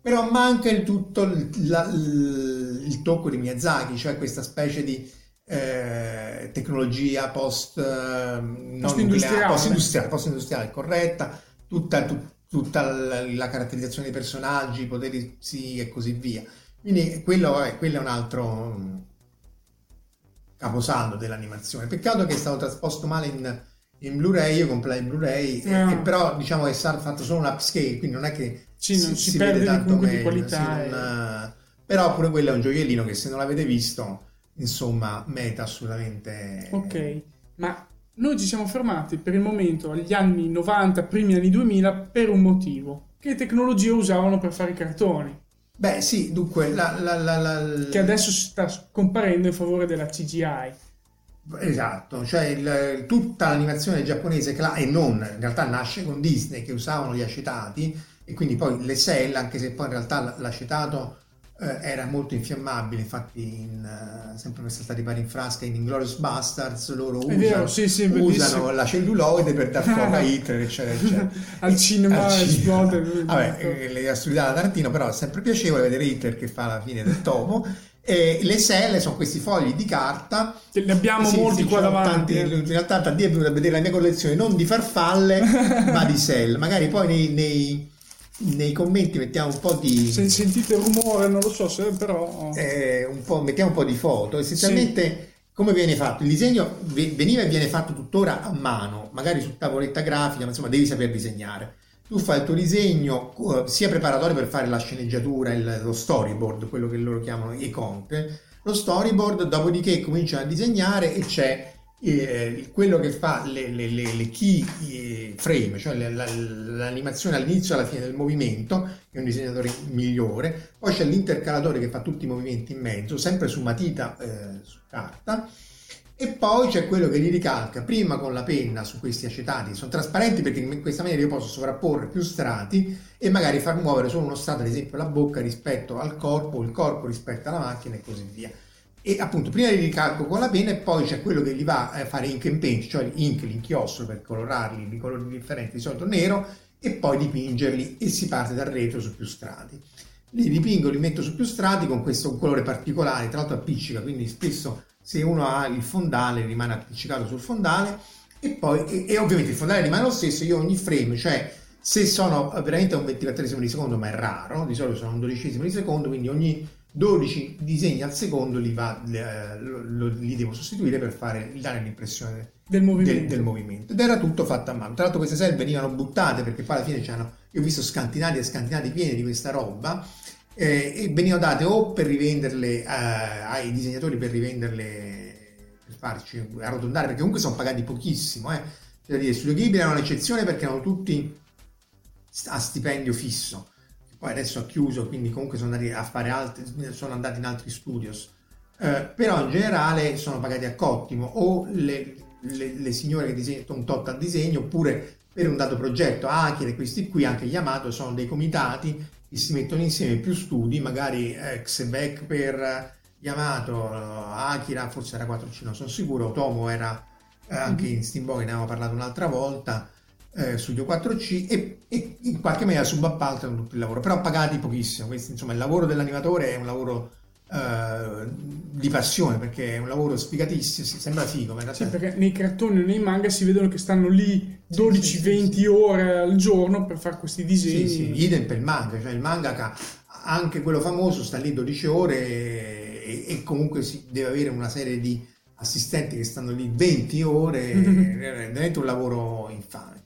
però manca il tutto il, la- il- tocco di Miyazaki, cioè questa specie di eh, tecnologia post, eh, non Post-industriale. nucleare, post-industriale, post-industriale corretta, tutta, tut- tutta la, caratterizzazione dei personaggi, i poteri sì e così via. Quindi quello, vabbè, quello è un altro caposaldo dell'animazione. Peccato che è stato trasposto male in, in Blu-ray, io comprai in Blu-ray, e- Ah. e però diciamo che è stato fatto solo un upscale, quindi non è che Sì, non si perde di- comunque di qualità, sì, non, eh, però pure quello è un gioiellino che se non l'avete visto, insomma, meta assolutamente... Ok, ma noi ci siamo fermati per il momento agli anni 90, primi anni 2000, per un motivo. Che tecnologia usavano per fare i cartoni? Beh sì, dunque, la, la, la, Che adesso si sta scomparendo in favore della CGI. Esatto, cioè il- tutta l'animazione giapponese cla- e non, in realtà nasce con Disney che usavano gli acetati e quindi poi le cell, anche se poi in realtà l'acetato era molto infiammabile, infatti in, eh, sempre per stati pari in frasca in Inglourious Bastards loro usano, vero, sì, sì, usano la celluloide per dar fuoco a [LAUGHS] Hitler, eccetera, eccetera. [LAUGHS] Al cinema Al cinema. esplode. [LAUGHS] Vabbè, eh, le assurdità da Tarantino, però è sempre piacevole vedere Hitler che fa la fine del topo. E le selle sono questi fogli di carta Ne abbiamo sì, molti sì, qua davanti. tanti- eh. in realtà Taddio è venuto a vedere la mia collezione non di farfalle ma di sell magari poi nei, nei- nei commenti mettiamo un po' di... Se sentite rumore, non lo so se però... Eh, un po', mettiamo un po' di foto. Essenzialmente sì. come viene fatto? Il disegno veniva e viene fatto tuttora a mano, magari su tavoletta grafica, ma insomma devi saper disegnare. Tu fai il tuo disegno sia preparatorio per fare la sceneggiatura, il, lo storyboard, quello che loro chiamano i conte, lo storyboard, dopodiché cominciano a disegnare e c'è eh, quello che fa le, le, le, le key eh, frame, cioè l'animazione all'inizio e alla fine del movimento, è un disegnatore migliore, poi c'è l'intercalatore che fa tutti i movimenti in mezzo, sempre su matita, eh, su carta, e poi c'è quello che li ricalca prima con la penna su questi acetati, sono trasparenti perché in questa maniera io posso sovrapporre più strati e magari far muovere solo uno strato, ad esempio la bocca rispetto al corpo, il corpo rispetto alla macchina e così via e appunto prima li ricalco con la penna e poi c'è quello che li va a fare ink and paint, cioè l'ink, l'inchiostro per colorarli di colori differenti, di solito nero, e poi dipingerli e si parte dal retro su più strati. Li dipingo, li metto su più strati con questo colore particolare, tra l'altro appiccica, quindi spesso se uno ha il fondale rimane appiccicato sul fondale e poi, e, e ovviamente il fondale rimane lo stesso, io ogni frame, cioè se sono veramente a un ventiquattresimo di secondo, ma è raro, di solito sono un dodicesimo di secondo, quindi ogni 12 disegni al secondo li, va, li devo sostituire per fare, dare l'impressione del movimento. Del, del movimento. Ed era tutto fatto a mano. Tra l'altro queste selle venivano buttate perché poi alla fine c'erano, io ho visto scantinati e scantinati pieni di questa roba eh, e venivano date o per rivenderle eh, ai disegnatori per rivenderle per farci arrotondare perché comunque sono pagati pochissimo. Eh. Cioè, dire, Studio Ghibli erano un'eccezione perché erano tutti a stipendio fisso poi adesso ha chiuso, quindi comunque sono andati a fare altri, sono andati in altri studios, eh, però in generale sono pagati a cottimo o le, le, le signore che disegnano un tot al disegno oppure per un dato progetto, Akira e questi qui, anche Yamato, sono dei comitati che si mettono insieme più studi, magari eh, Xebec per Yamato, Akira forse era 4C, non sono sicuro, Tomo era eh, anche mm-hmm. in Steamboy, ne avevamo parlato un'altra volta, eh, Studio 4C e, e, in qualche maniera subappaltano il lavoro, però pagati pochissimo. Questo, insomma, il lavoro dell'animatore è un lavoro eh, di passione perché è un lavoro sfigatissimo, sembra figo. Ma in realtà... Sì, perché nei cartoni o nei manga si vedono che stanno lì 12-20 sì, sì, ore al giorno per fare questi disegni. Sì, idem per il manga, cioè il manga anche quello famoso sta lì 12 ore e, e comunque si deve avere una serie di assistenti che stanno lì 20 ore, [LAUGHS] è veramente un lavoro infame.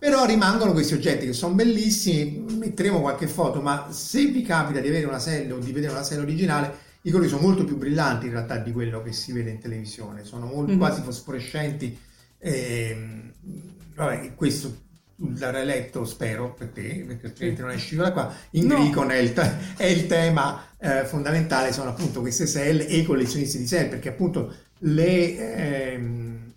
Però rimangono questi oggetti che sono bellissimi, metteremo qualche foto, ma se vi capita di avere una serie o di vedere una serie originale, i colori sono molto più brillanti in realtà di quello che si vede in televisione, sono molto, mm-hmm. quasi fosforescenti. E, ehm, vabbè, questo l'avrai letto, spero, per te, perché altrimenti non esci da qua. In no. Gricon è il, è il tema eh, fondamentale, sono appunto queste cell e i collezionisti di cell, perché appunto le... Ehm,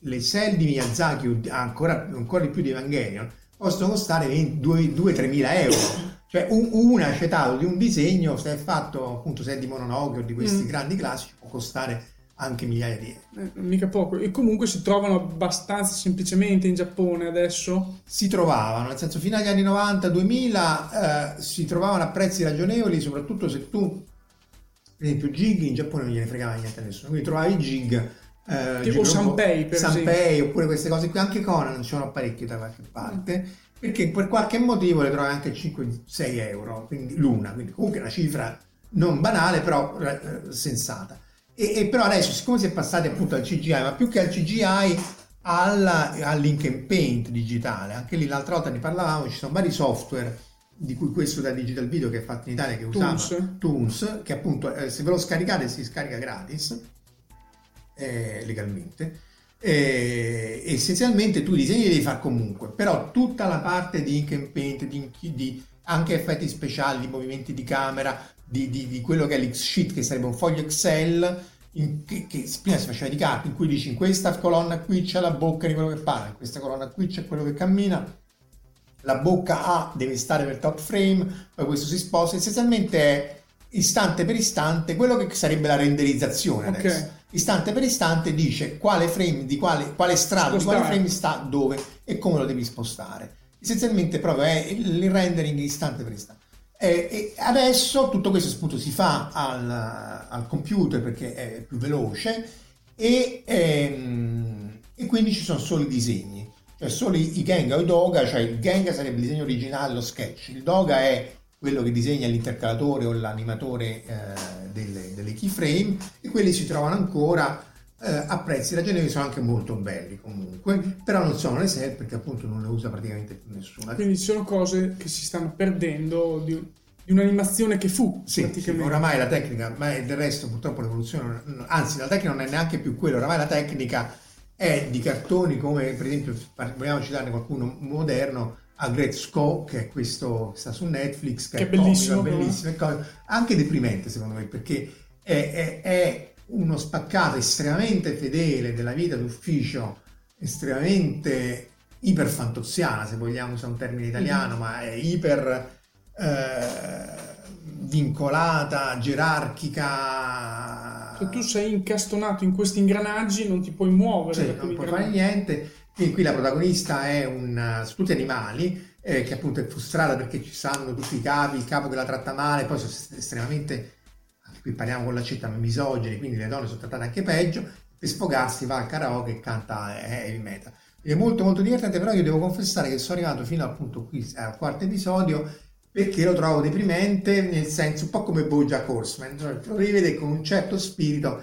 le cell di Miyazaki, ancora, ancora di più di Evangelion, possono costare 2-3 mila euro. Cioè un, un acetato di un disegno, se è fatto appunto se è di Mononoke o di questi mm. grandi classici, può costare anche migliaia di euro. Eh, mica poco. E comunque si trovano abbastanza semplicemente in Giappone adesso? Si trovavano, nel senso fino agli anni 90-2000 eh, si trovavano a prezzi ragionevoli, soprattutto se tu, per esempio, gig in Giappone non gliene fregava niente a nessuno, quindi trovavi gig eh, tipo Sanpei per Sanpei oppure queste cose qui anche Conan ci sono parecchio da qualche parte perché per qualche motivo le trovi anche 5-6 euro quindi l'una quindi comunque una cifra non banale però eh, sensata. E, e, però adesso siccome si è passati appunto al CGI ma più che al CGI alla, all'ink and paint digitale anche lì l'altra volta ne parlavamo ci sono vari software di cui questo da Digital Video che è fatto in Italia che usava Toons, Toons che appunto eh, se ve lo scaricate si scarica gratis eh, legalmente. Eh, essenzialmente tu i disegni li devi fare comunque, però tutta la parte di ink and paint, di, di anche effetti speciali, di movimenti di camera, di, di, di quello che è l'X-Sheet, che sarebbe un foglio Excel, in, che, che, prima si faceva di carta, in cui dici in questa colonna qui c'è la bocca di quello che parla, in questa colonna qui c'è quello che cammina, la bocca A deve stare per top frame, poi questo si sposta, essenzialmente è istante per istante quello che sarebbe la renderizzazione okay. adesso istante per istante dice quale frame di quale, quale strato di quale frame sta dove e come lo devi spostare. Essenzialmente proprio è il rendering istante per istante. E, e adesso tutto questo appunto si fa al, al, computer perché è più veloce e, ehm, e, quindi ci sono solo i disegni. cioè solo i, i Genga o i Doga, cioè il Genga sarebbe il disegno originale, lo sketch, il Doga è quello che disegna l'intercalatore o l'animatore eh, delle, delle keyframe e quelli si trovano ancora eh, a prezzi ragionevoli sono anche molto belli comunque però non sono le set perché appunto non le usa praticamente più nessuno quindi sono cose che si stanno perdendo di, di un'animazione che fu sì, praticamente. sì, oramai la tecnica ma del resto purtroppo l'evoluzione anzi la tecnica non è neanche più quella oramai la tecnica è di cartoni come per esempio vogliamo citarne qualcuno moderno Agretzko, che è questo che sta su Netflix, che, che è bellissimo, comico, bellissimo anche deprimente secondo me, perché è, è, è, uno spaccato estremamente fedele della vita d'ufficio, estremamente iperfantoziana, se vogliamo usare un termine italiano, mm-hmm. ma è iper eh, vincolata, gerarchica. Se tu sei incastonato in questi ingranaggi non ti puoi muovere. Sì, non puoi fare niente quindi qui la protagonista è un uh, tutti animali eh, che appunto è frustrata perché ci stanno tutti i capi, il capo che la tratta male, poi sono estremamente, anche qui parliamo con l'accetta, misogeni, quindi le donne sono trattate anche peggio, per sfogarsi va al karaoke e canta eh, heavy metal. È molto molto divertente, però io devo confessare che sono arrivato fino appunto qui al quarto episodio perché lo trovo deprimente, nel senso un po' come Bojack Horseman, cioè, lo rivede con un certo spirito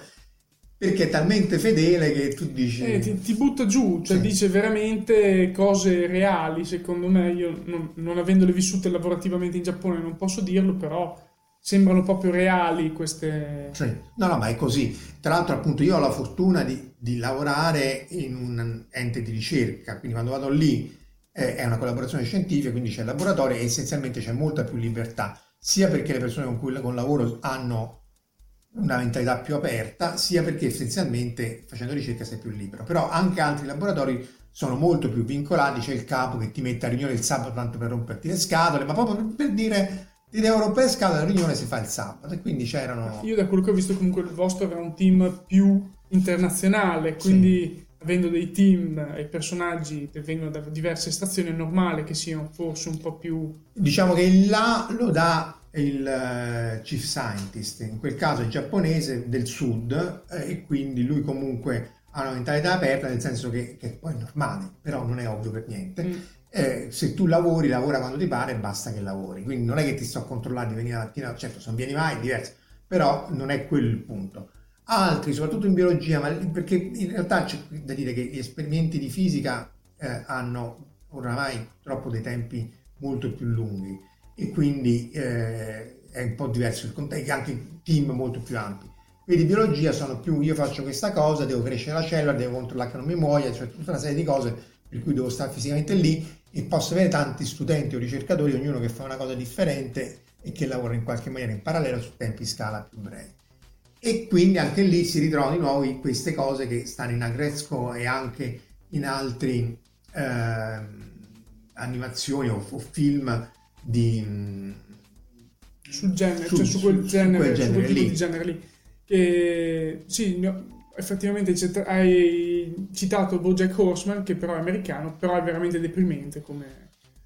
perché è talmente fedele che tu dici eh, ti, ti, butta giù cioè sì. dice veramente cose reali secondo me io non, non, avendole vissute lavorativamente in Giappone non posso dirlo però sembrano proprio reali queste sì. no no ma è così tra l'altro appunto io ho la fortuna di, di lavorare in un ente di ricerca quindi quando vado lì eh, è una collaborazione scientifica quindi c'è il laboratorio e essenzialmente c'è molta più libertà sia perché le persone con cui con lavoro hanno una mentalità più aperta, sia perché essenzialmente facendo ricerca sei più libero. Però anche altri laboratori sono molto più vincolati, c'è il capo che ti mette a riunione il sabato tanto per romperti le scatole, ma proprio per dire ti devo rompere le scatole, la riunione si fa il sabato e quindi c'erano... Io da quello che ho visto comunque il vostro era un team più internazionale, quindi... Sì. Avendo dei team e personaggi che vengono da diverse stazioni, è normale che siano forse un po' più. Diciamo che là lo dà il uh, chief scientist, in quel caso è giapponese del sud eh, e quindi lui comunque ha una mentalità aperta nel senso che, che poi è normale, però non è ovvio per niente. Mm. Eh, se tu lavori, lavora quando ti pare, basta che lavori. Quindi non è che ti sto a controllare di venire la mattina, certo, se non vieni mai è diverso, però non è quello il punto. Altri, soprattutto in biologia, ma perché in realtà c'è da dire che gli esperimenti di fisica eh, hanno oramai troppo dei tempi molto più lunghi e quindi eh, è un po' diverso il contesto, anche team molto più ampi. Quindi biologia sono più io faccio questa cosa, devo crescere la cellula, devo controllare che non mi muoia, cioè tutta una serie di cose per cui devo stare fisicamente lì e posso avere tanti studenti o ricercatori, ognuno che fa una cosa differente e che lavora in qualche maniera in parallelo su tempi scala più brevi. E quindi anche lì si ritrovano di nuovo queste cose che stanno in Agresco e anche in altri eh, animazioni o, o film di, sul genere, su, cioè su quel genere, quel genere su quel di genere lì. Che, sì, effettivamente hai citato Bojack Horseman, che però è americano, però è veramente deprimente come...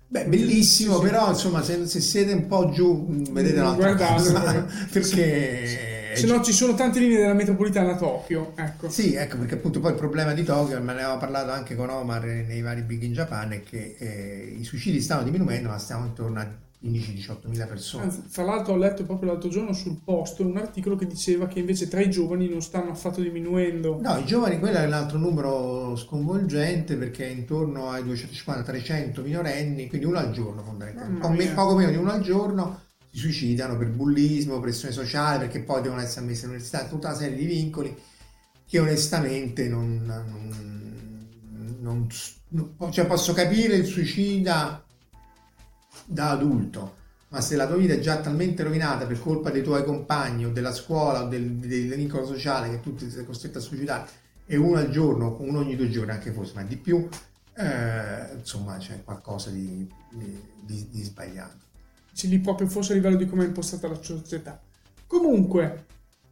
Beh, bellissimo, sì, però insomma, se, se, siete un po' giù, vedete un'altra cosa, [LAUGHS] perché... Se no ci sono tante linee della metropolitana a Tokyo, ecco. Sì, ecco, perché appunto poi il problema di Tokyo, me ne avevamo parlato anche con Omar nei vari Big in Japan, è che eh, i suicidi stanno diminuendo, ma stiamo intorno a 15-18 mila persone. Anzi, fra l'altro ho letto proprio l'altro giorno sul post un articolo che diceva che invece tra i giovani non stanno affatto diminuendo. No, i giovani, quello è un altro numero sconvolgente perché è intorno ai 250-300 minorenni, quindi uno al giorno fondamentalmente, poco meno di uno al giorno si suicidano per bullismo, pressione sociale, perché poi devono essere ammessi all'università, tutta una serie di vincoli che onestamente non, non, non, non cioè posso capire il suicida da adulto, ma se la tua vita è già talmente rovinata per colpa dei tuoi compagni o della scuola o del, del vincolo sociale che tu ti sei costretto a suicidare e uno al giorno, uno ogni due giorni anche forse, ma di più, eh, insomma c'è qualcosa di, di, di, di sbagliato lì proprio forse a livello di come è impostata la società. Comunque,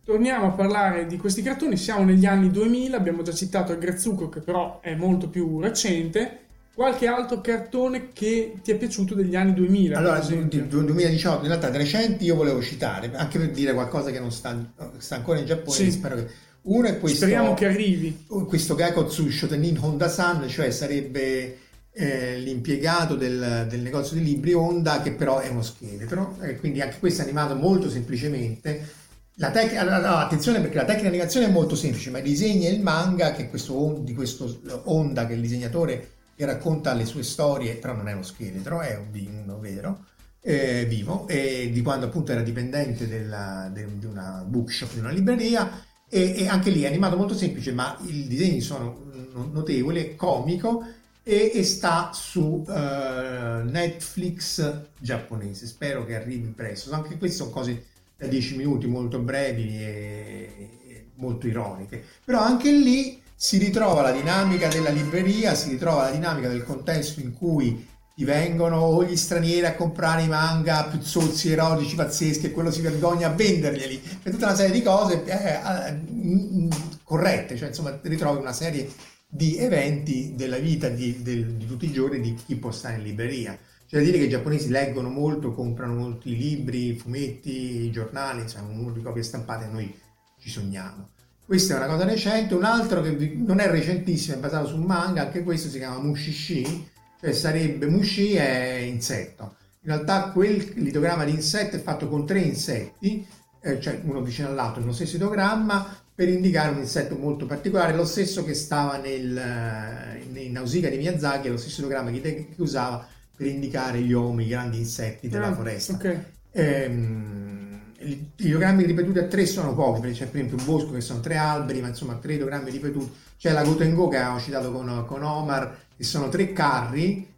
torniamo a parlare di questi cartoni, siamo negli anni 2000, abbiamo già citato il Grazzucco che però è molto più recente, qualche altro cartone che ti è piaciuto degli anni 2000? Allora, del 2018, in realtà recenti io volevo citare, anche per dire qualcosa che non sta, sta ancora in Giappone, sì. spero che... Uno è questo... Speriamo che arrivi. Questo Gakotsu Shotenin Honda San, cioè sarebbe eh, l'impiegato del, del, negozio di libri Onda, che però è uno scheletro, e quindi anche questo è animato molto semplicemente. La tec- attenzione perché la tecnica di animazione è molto semplice, ma e il manga, che questo, di questo Onda, che è il disegnatore che racconta le sue storie, però non è uno scheletro, è un, uno vero, eh, vivo, e di quando appunto era dipendente della, de, di una bookshop, di una libreria, e, e, anche lì è animato molto semplice, ma i disegni sono notevoli, è comico e, e sta su uh, Netflix giapponese. Spero che arrivi presto. Anche queste sono cose da 10 minuti molto brevi e, e molto ironiche. Però anche lì si ritrova la dinamica della libreria, si ritrova la dinamica del contesto in cui ti vengono o gli stranieri a comprare i manga più zozzi, erotici, pazzeschi e quello si vergogna a venderglieli. C'è tutta una serie di cose eh, eh, corrette, cioè insomma ritrovi una serie di eventi della vita di, del, di tutti i giorni di chi può stare in libreria. Da dire che i giapponesi leggono molto, comprano molti libri, fumetti, giornali, insomma un numero di copie stampate noi ci sogniamo. Questa è una cosa recente, un altro che non è recentissimo, è basato su un manga, anche questo si chiama Mushishi, cioè sarebbe Mushi è insetto. In realtà quel litogramma di insetto è fatto con tre insetti, eh, cioè uno vicino all'altro, nello stesso ideogramma, per indicare un insetto molto particolare, lo stesso che stava nel, eh, in Nausicaa di Miyazaki, lo stesso ideogramma che, che, usava per indicare gli uomini, i grandi insetti della ah, foresta. Okay. Ehm, gli ideogrammi ripetuti a tre sono pochi, perché c'è per esempio un bosco che sono tre alberi, ma insomma tre ideogrammi ripetuti. C'è la Gotengo che avevamo citato con, con Omar, che sono tre carri,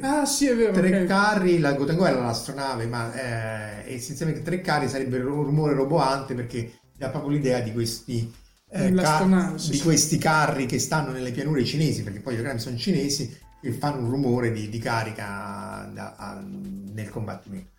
Ah, sì, è vero. Tre okay. carri, la Gotengo era l'astronave, ma eh, essenzialmente tre carri sarebbe un rumore roboante perché dà proprio l'idea di questi, eh, car- di questi carri che stanno nelle pianure cinesi, perché poi i programmi sono cinesi, che fanno un rumore di, di carica da, a, nel combattimento.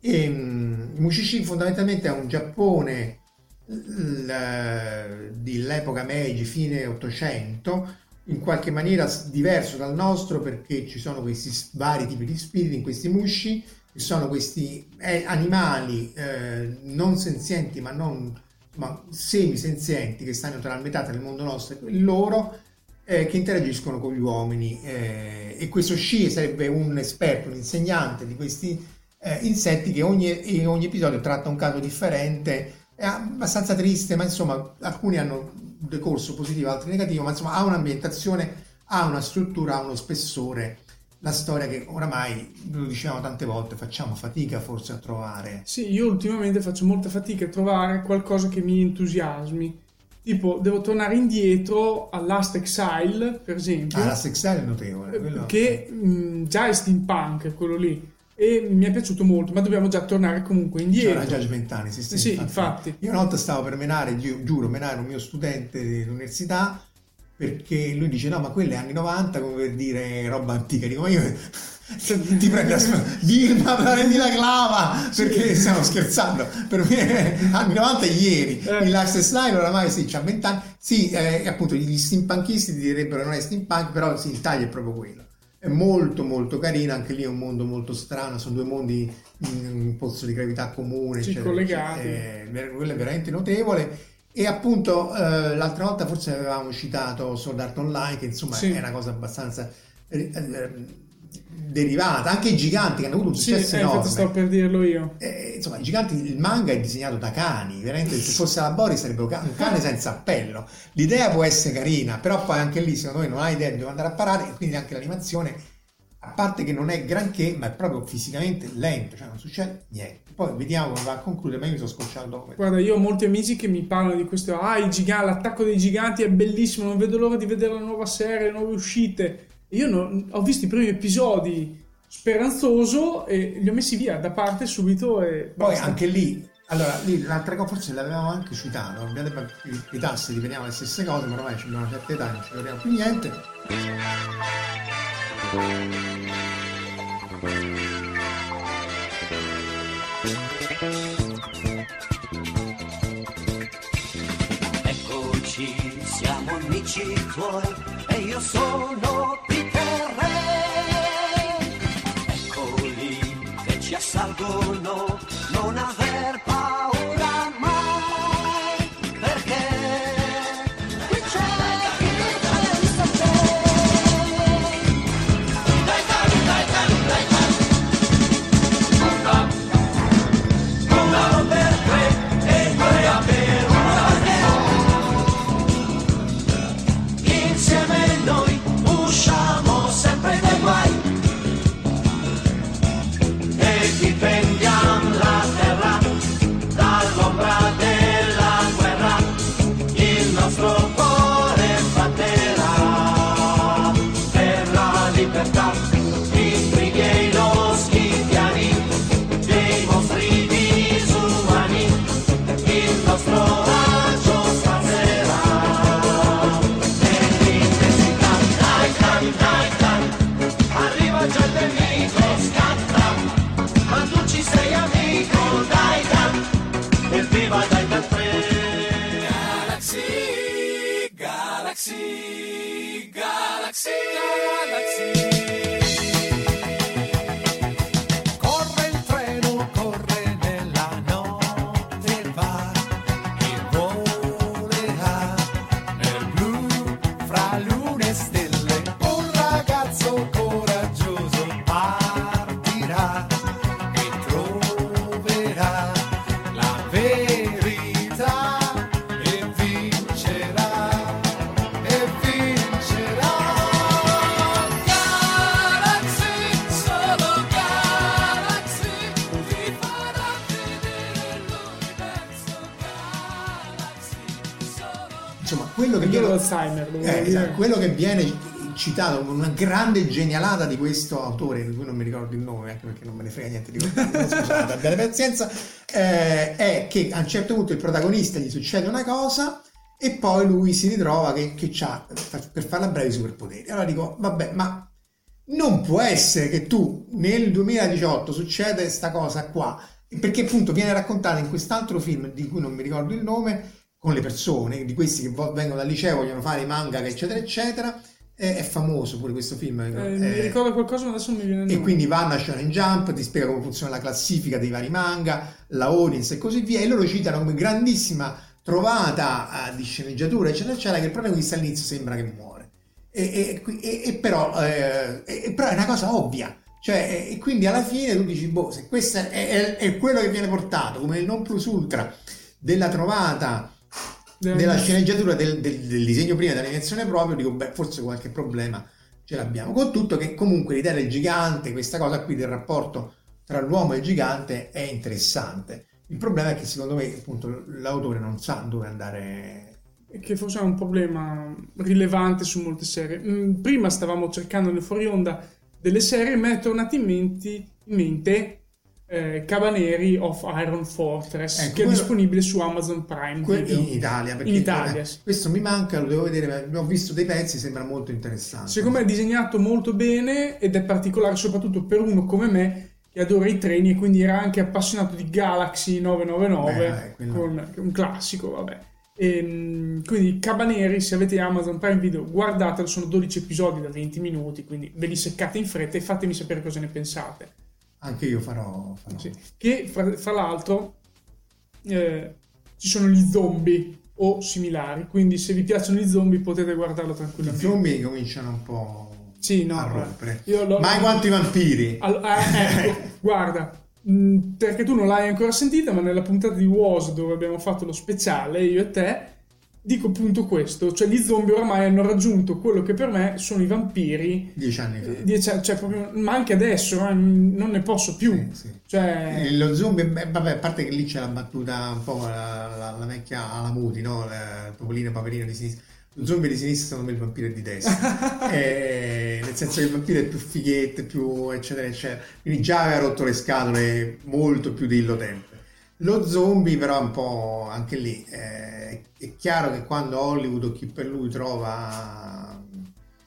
E, um, Mushishi fondamentalmente è un Giappone l, dell'epoca Meiji, fine 800, in qualche maniera diverso dal nostro perché ci sono questi vari tipi di spiriti in questi mushi, che sono questi eh, animali eh, non senzienti ma non ma semisenzienti che stanno tra la metà tra il mondo nostro e loro eh, che interagiscono con gli uomini eh, e questo sci sarebbe un esperto, un insegnante di questi eh, insetti che ogni, in ogni episodio tratta un caso differente è abbastanza triste ma insomma alcuni hanno decorso positivo altri negativo ma insomma ha un'ambientazione ha una struttura ha uno spessore la storia che oramai, lo dicevamo tante volte, facciamo fatica forse a trovare. Sì, io ultimamente faccio molta fatica a trovare qualcosa che mi entusiasmi. Tipo, devo tornare indietro all'Ast Exile, per esempio. Ah, Last Exile è notevole. Quello... Che mh, già è steampunk, quello lì. E mi è piaciuto molto, ma dobbiamo già tornare comunque indietro. C'era già Ventani, sì, sì, sì infatti. infatti. Io una volta stavo per menare, giuro, menare un mio studente dell'università perché lui dice no ma quelle anni 90 come per dire roba antica. Dico ma io [LAUGHS] ti prendi la [LAUGHS] Vilma prendi la clava perché stiamo scherzando. Per me [LAUGHS] anni 90 ieri. Eh. il Last Slime oramai sì c'ha 20 anni sì eh, appunto gli steampunkisti direbbero non è steampunk però sì il taglio è proprio quello. È molto molto carina anche lì è un mondo molto strano sono due mondi in un pozzo di gravità comune sì, collegati. eh, quello è veramente notevole e appunto eh, l'altra volta forse avevamo citato Sword Art Online, che insomma sì. è una cosa abbastanza eh, eh, derivata, anche i giganti che hanno avuto un successo sì, eh, enorme. sto per dirlo io. Eh, insomma, i giganti, il manga è disegnato da cani, veramente se fosse la Boris sarebbe un cane senza appello. L'idea può essere carina, però poi anche lì secondo me non hai idea di dove andare a parare e quindi anche l'animazione a parte che non è granché, ma è proprio fisicamente lento, cioè non succede niente. Poi vediamo come va a concludere, ma io mi sto scocciando dopo. Guarda, io ho molti amici che mi parlano di questo, ah, giganti, l'attacco dei giganti è bellissimo, non vedo l'ora di vedere la nuova serie, le nuove uscite. Io non, ho visto i primi episodi speranzoso e li ho messi via da parte subito e Poi basta. anche lì, allora, lì l'altra cosa forse l'avevamo anche citato, abbiate i tassi, ripetiamo le stesse cose, ma ormai abbiamo una certa età, non ci capiamo più niente. Eccoci, siamo amici tuoi e io sono Peter Ray. Eccoli che ci assalgono, non aver esatto, dire. quello che viene citato come una grande genialata di questo autore, di cui non mi ricordo il nome, anche perché non me ne frega niente di questo, [LAUGHS] scusate, abbiate pazienza, eh, è che a un certo punto il protagonista gli succede una cosa e poi lui si ritrova che, che ha, per farla breve, i superpoteri. Allora dico, vabbè, ma non può essere che tu nel 2018 succede questa cosa qua, perché appunto viene raccontata in quest'altro film di cui non mi ricordo il nome, con le persone, di questi che vengono dal liceo, vogliono fare i manga, eccetera, eccetera. È famoso pure questo film. Eh, eh, mi ricordo qualcosa, ma adesso mi viene e nome. quindi vanno a Shonen Jump, ti spiega come funziona la classifica dei vari manga, la audience e così via, e loro citano come grandissima trovata eh, di sceneggiatura, eccetera, eccetera, che il protagonista all'inizio sembra che muore. E, e- e- però, eh, però è una cosa ovvia. Cioè, e quindi alla fine tu dici, boh, se questo è, è- è quello che viene portato come il non plus ultra della trovata Della- della sceneggiatura del, del- del disegno prima dell'animazione proprio, dico, beh, forse qualche problema ce l'abbiamo. Con tutto che comunque l'idea del gigante, questa cosa qui del rapporto tra l'uomo e il gigante è interessante. Il problema è che secondo me appunto l'autore non sa dove andare. che forse è un problema rilevante su molte serie. Mm, Prima stavamo cercando nel fuori onda delle serie, mi è tornato in, menti- in mente eh, Cabaneri of Iron Fortress, Ecco, che è quello- disponibile su Amazon Prime Que- in Italia, perché In Italia, eh, sì. questo mi manca, lo devo vedere, ma ho visto dei pezzi, sembra molto interessante. Secondo me è disegnato molto bene ed è particolare soprattutto per uno come me che adora i treni e quindi era anche appassionato di Galaxy 999, Beh, con un classico, vabbè. Ehm, quindi Cabaneri, se avete Amazon Prime Video, guardatelo, sono 12 episodi da 20 minuti, quindi ve li seccate in fretta e fatemi sapere cosa ne pensate. Anche io farò. farò. Sì. Che fra, fra l'altro eh, ci sono gli zombie o similari, quindi se vi piacciono gli zombie potete guardarlo I tranquillamente. zombie cominciano un po' Sì, no, a rompere. io l'ho- Mai quanto i vampiri. All- eh, ecco, [LAUGHS] guarda, mh, perché tu non l'hai ancora sentita, ma nella puntata di WOS dove abbiamo fatto lo speciale, io e te, dico appunto questo, cioè gli zombie oramai hanno raggiunto quello che per me sono i vampiri, Dieci anni fa. eh, dieci cioè proprio, ma anche adesso, eh, non ne posso più. Sì, sì. Cioè, Lo zombie, beh, vabbè, a parte che lì c'è la battuta un po' la, la- la vecchia Alamuti, no? La- Topolino Paperino di sinistra. Lo zombie di sinistra me il vampiro di destra. [LAUGHS] Eh, nel senso che il vampiro è più fighetto, più eccetera eccetera. Quindi già aveva rotto le scatole molto più di Illo Tempe. Lo zombie però è un po' anche lì. eh, è chiaro che quando Hollywood o chi per lui trova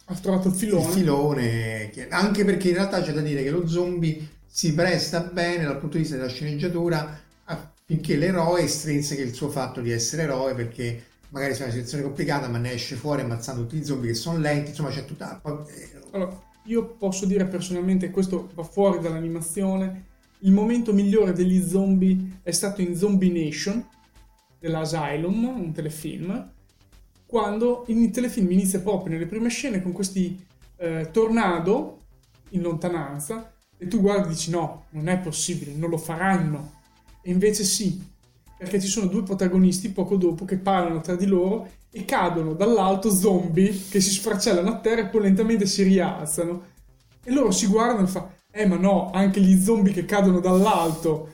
ha trovato il filone. il filone, che- anche perché in realtà c'è da dire che lo zombie si presta bene dal punto di vista della sceneggiatura affinché l'eroe estrinsechi il suo fatto di essere eroe perché magari c'è una situazione complicata ma ne esce fuori ammazzando tutti i zombie che sono lenti, insomma c'è tutta... Allora, io posso dire personalmente, questo va fuori dall'animazione, il momento migliore degli zombie è stato in Zombie Nation dell'Asylum, un telefilm, quando il telefilm inizia proprio nelle prime scene con questi eh, tornado in lontananza e tu guardi e dici no, non è possibile, non lo faranno. E invece sì, perché ci sono due protagonisti poco dopo che parlano tra di loro e cadono dall'alto zombie che si sfracellano a terra e poi lentamente si rialzano. E loro si guardano e fa, eh ma no, anche gli zombie che cadono dall'alto.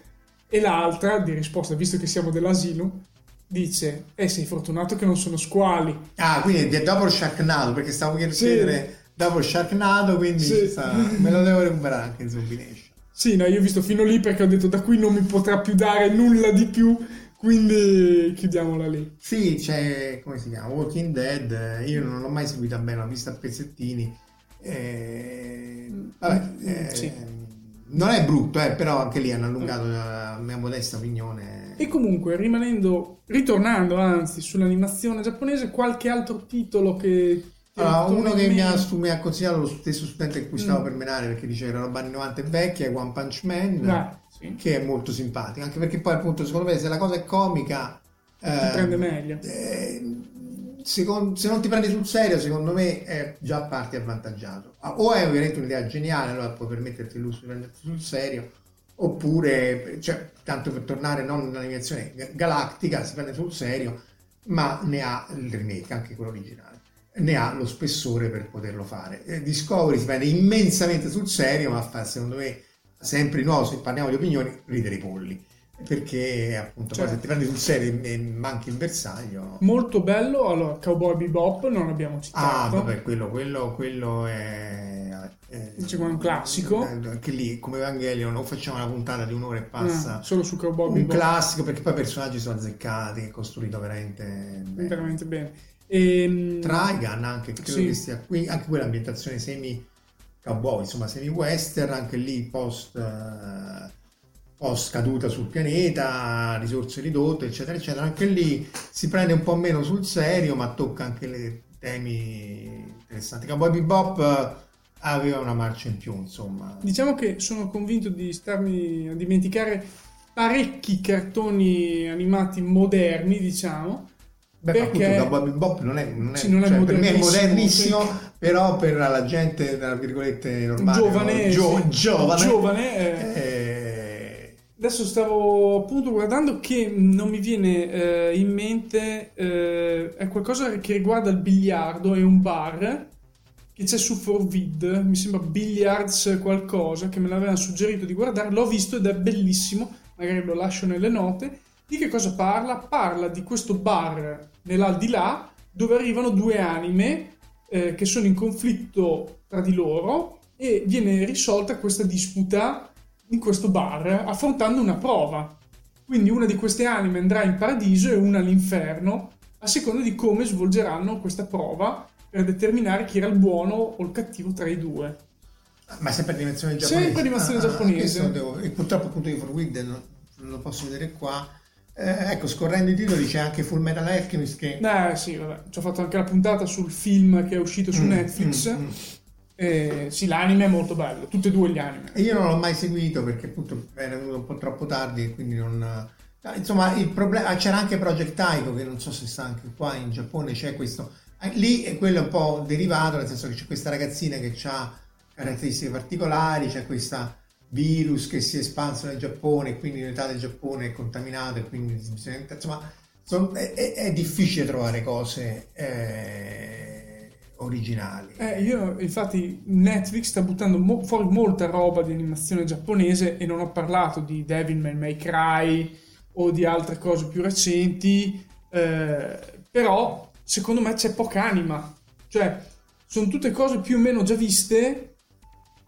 E l'altra, di risposta, visto che siamo dell'asilo, dice, eh sei fortunato che non sono squali. Ah, quindi è dopo Sharknado, perché stavo per Sì. chiedere dopo Sharknado, quindi Sì. sta- me lo devo recuperare anche in Zombie Nation. Sì, no, io ho visto fino lì perché ho detto da qui non mi potrà più dare nulla di più, quindi chiudiamola lì. Sì, c'è, come si chiama? Walking Dead, io non l'ho mai seguita bene, l'ho vista a pezzettini. Eh, vabbè, eh, Sì. non è brutto, eh, però anche lì hanno allungato la mia modesta opinione. E comunque, rimanendo, ritornando anzi sull'animazione giapponese, qualche altro titolo che... Allora, uno che mi ha, mi ha consigliato lo stesso studente che cui stavo Mm. per menare perché diceva che la roba anni 90 è vecchia è One Punch Man Dai, sì, che è molto simpatico anche perché poi appunto secondo me se la cosa è comica ti eh, prende meglio. eh, secon- se non ti prendi sul serio secondo me è già parti avvantaggiato. Ah, o è ovviamente un'idea geniale allora puoi permetterti il lusso di prenderti sul serio oppure cioè, tanto per tornare non all'animazione ga- galattica si prende sul serio ma ne ha il remake anche quello originale. Ne ha lo spessore per poterlo fare. Eh, Discovery si prende immensamente sul serio ma fa secondo me sempre nuovo se parliamo di opinioni ridere i polli perché appunto Certo. se ti prendi sul serio e e manchi il bersaglio Molto bello, allora, Cowboy Bebop non l'abbiamo Ah, citato. vabbè, quello, quello, quello è, è- Diciamo è un classico. eh, Anche lì, come Evangelion, o facciamo una puntata di un'ora e passa. Ah, solo su Cowboy un Bebop. classico, perché poi i personaggi sono azzeccati, è costruito veramente bene. veramente bene. Ehm, Trigun anche, credo Sì. che sia qui, anche quella ambientazione semi cowboy, insomma semi western, anche lì post, eh, post caduta sul pianeta, risorse ridotte, eccetera, eccetera. Anche lì si prende un po' meno sul serio, ma tocca anche le temi interessanti. Cowboy Bebop eh, aveva una marcia in più, insomma. Diciamo che sono convinto di starmi a dimenticare parecchi cartoni animati moderni, perché- diciamo. Beh, appunto, Cowboy Bebop non è, non è, Sì, non è cioè, per me è modernissimo, modernissimo, sì. però per la gente, tra virgolette, normale, giovane, no? Gio- sì. giovane, Giovane, eh. eh, Adesso stavo appunto guardando che non mi viene eh, in mente eh, è qualcosa che riguarda il biliardo, è un bar che c'è su Forvid, mi sembra Billiards qualcosa che me l'avevano suggerito di guardare, l'ho visto ed è bellissimo, magari lo lascio nelle note. Di che cosa parla? Parla di questo bar nell'aldilà dove arrivano due anime eh, che sono in conflitto tra di loro e viene risolta questa disputa in questo bar affrontando una prova. Quindi una di queste anime andrà in paradiso e una all'inferno a seconda di come svolgeranno questa prova per determinare chi era il buono o il cattivo tra i due. Ma sempre animazione giapponese. Sempre animazione Ah, ah, giapponese. questo devo- e purtroppo appunto io Forwid non, non lo posso vedere qua. Eh, ecco, scorrendo i titoli c'è anche Full Metal Alchemist che... Eh sì, vabbè, ci ho fatto anche la puntata sul film che è uscito su Mm, Netflix. mm, mm. Eh, sì, l'anime è molto bello, tutte e due gli anime. E io non l'ho mai seguito perché appunto era venuto un po' troppo tardi e quindi non... ah, Insomma, il problema... C'era anche Project Taiko che non so se sta anche qua in Giappone, c'è questo... eh, Lì è quello un po' derivato, nel senso che c'è questa ragazzina che ha caratteristiche particolari, c'è questa virus che si è espanso nel Giappone, quindi l'età del Giappone è contaminato e quindi insomma è- è difficile trovare cose eh, originali. Eh, io infatti Netflix sta buttando mo- fuori molta roba di animazione giapponese e non ho parlato di Devilman May Cry o di altre cose più recenti, eh, però secondo me c'è poca anima, cioè sono tutte cose più o meno già viste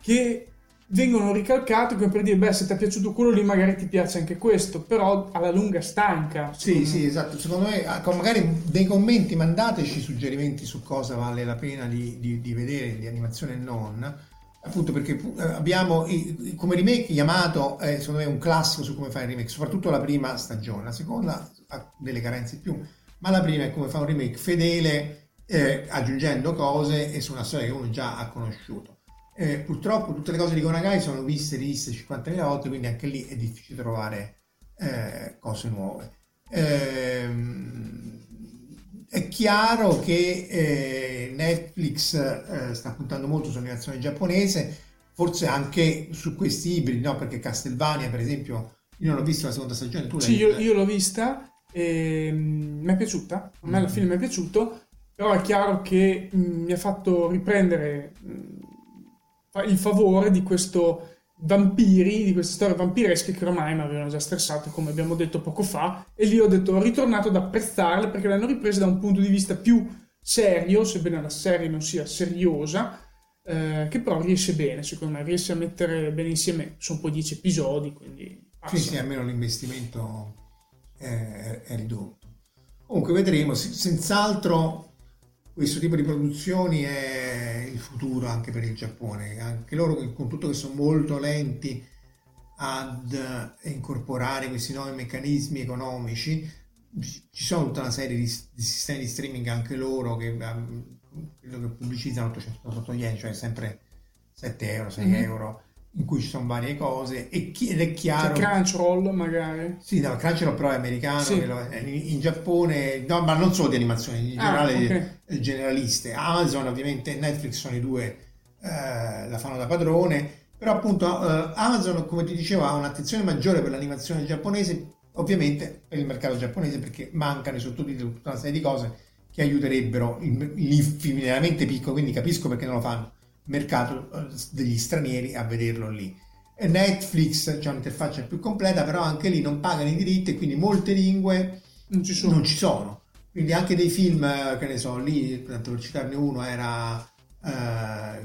che vengono ricalcate come per dire beh se ti è piaciuto quello lì magari ti piace anche questo, però alla lunga stanca. Sì, secondo sì, me. esatto. Secondo me, ah, magari dei commenti mandateci suggerimenti su cosa vale la pena di, di- di vedere di animazione e non. Appunto perché eh, abbiamo come remake Yamato è secondo me un classico su come fare il remake, soprattutto la prima stagione, la seconda ha delle carenze in più, ma la prima è come fare un remake fedele, eh, aggiungendo cose e su una storia che uno già ha conosciuto. Eh, purtroppo tutte le cose di Gonagai sono viste e riviste 50.000 volte, quindi anche lì è difficile trovare eh, cose nuove. Ehm, è chiaro che eh, Netflix eh, sta puntando molto sull'animazione giapponese, forse anche su questi ibridi, no? perché Castlevania, per esempio, io non ho visto la seconda stagione, tu Sì, io, io l'ho vista e mm, mi è piaciuta, a me alla fine mi è piaciuto, però è chiaro che mm, mi ha fatto riprendere mm, il favore di questo vampiri, di queste storie vampiresche che ormai mi avevano già stressato, come abbiamo detto poco fa, e lì ho detto, ho ritornato ad apprezzarle perché le hanno riprese da un punto di vista più serio, sebbene la serie non sia seriosa, eh, che però riesce bene, secondo me, riesce a mettere bene insieme, sono poi dieci episodi, quindi... Sì, passa. sì, almeno l'investimento è, è ridotto. Comunque vedremo, sì, senz'altro questo tipo di produzioni è futuro anche per il Giappone, anche loro con tutto che sono molto lenti ad incorporare questi nuovi meccanismi economici. Ci sono tutta una serie di, di sistemi di streaming anche loro che, credo che pubblicizzano 800 yen, cioè sempre 7 euro, 6 Mhm. euro, in cui ci sono varie cose e chi- ed è C'è chiaro... Crunchyroll magari. Sì, no, Crunchyroll però è americano, Sì. in, Giappone, no, ma non solo di animazioni, in Ah, generale ok. eh, generaliste. Amazon ovviamente e Netflix sono i due, eh, la fanno da padrone, però appunto eh, Amazon, come ti dicevo, ha un'attenzione maggiore per l'animazione giapponese, ovviamente per il mercato giapponese, perché mancano i sottotitoli, tutta una serie di cose che aiuterebbero l'infinitamente piccolo, quindi capisco perché non lo fanno, mercato eh, degli stranieri a vederlo lì. Netflix c'è un'interfaccia più completa, però anche lì non pagano i diritti e quindi molte lingue Non ci sono. non ci sono. Quindi anche dei film, eh, che ne so, lì, tanto per citarne uno, era... eh,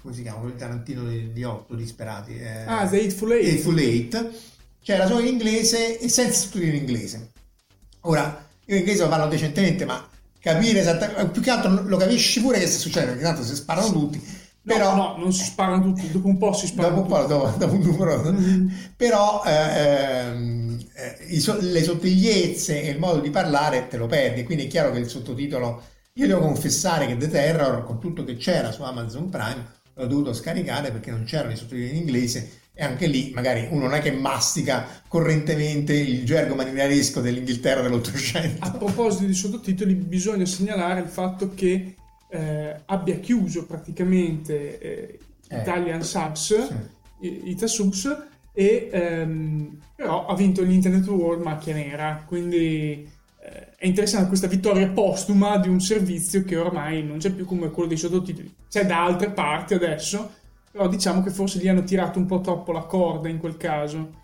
come si chiama? Di Tarantino di, di Otto Disperati. eh, Ah, The Hateful Eight. Hateful Eight. C'era solo in inglese e senza sottotitoli in inglese. Ora, io in inglese lo parlo decentemente, ma capire esattamente... Più che altro lo capisci pure che sta succedendo, perché tanto si sparano tutti. No, Però, no, non si sparano tutti, dopo un po' si sparano dopo un po', dopo, dopo un numero, però eh, ehm, eh, so- le sottigliezze e il modo di parlare te lo perdi, quindi è chiaro che il sottotitolo, io devo confessare che The Terror, con tutto che c'era su Amazon Prime, l'ho dovuto scaricare perché non c'erano i sottotitoli in inglese e anche lì magari uno non è che mastica correntemente il gergo marinaresco dell'Inghilterra dell'Ottocento. A proposito di sottotitoli, bisogna segnalare il fatto che eh, abbia chiuso praticamente eh, Eh, Italian Subs, sì. Itasubs, e ehm, però ha vinto l'Internet World macchia nera, quindi eh, è interessante questa vittoria postuma di un servizio che ormai non c'è più come quello dei sottotitoli, c'è da altre parti adesso, però diciamo che forse gli hanno tirato un po' troppo la corda in quel caso.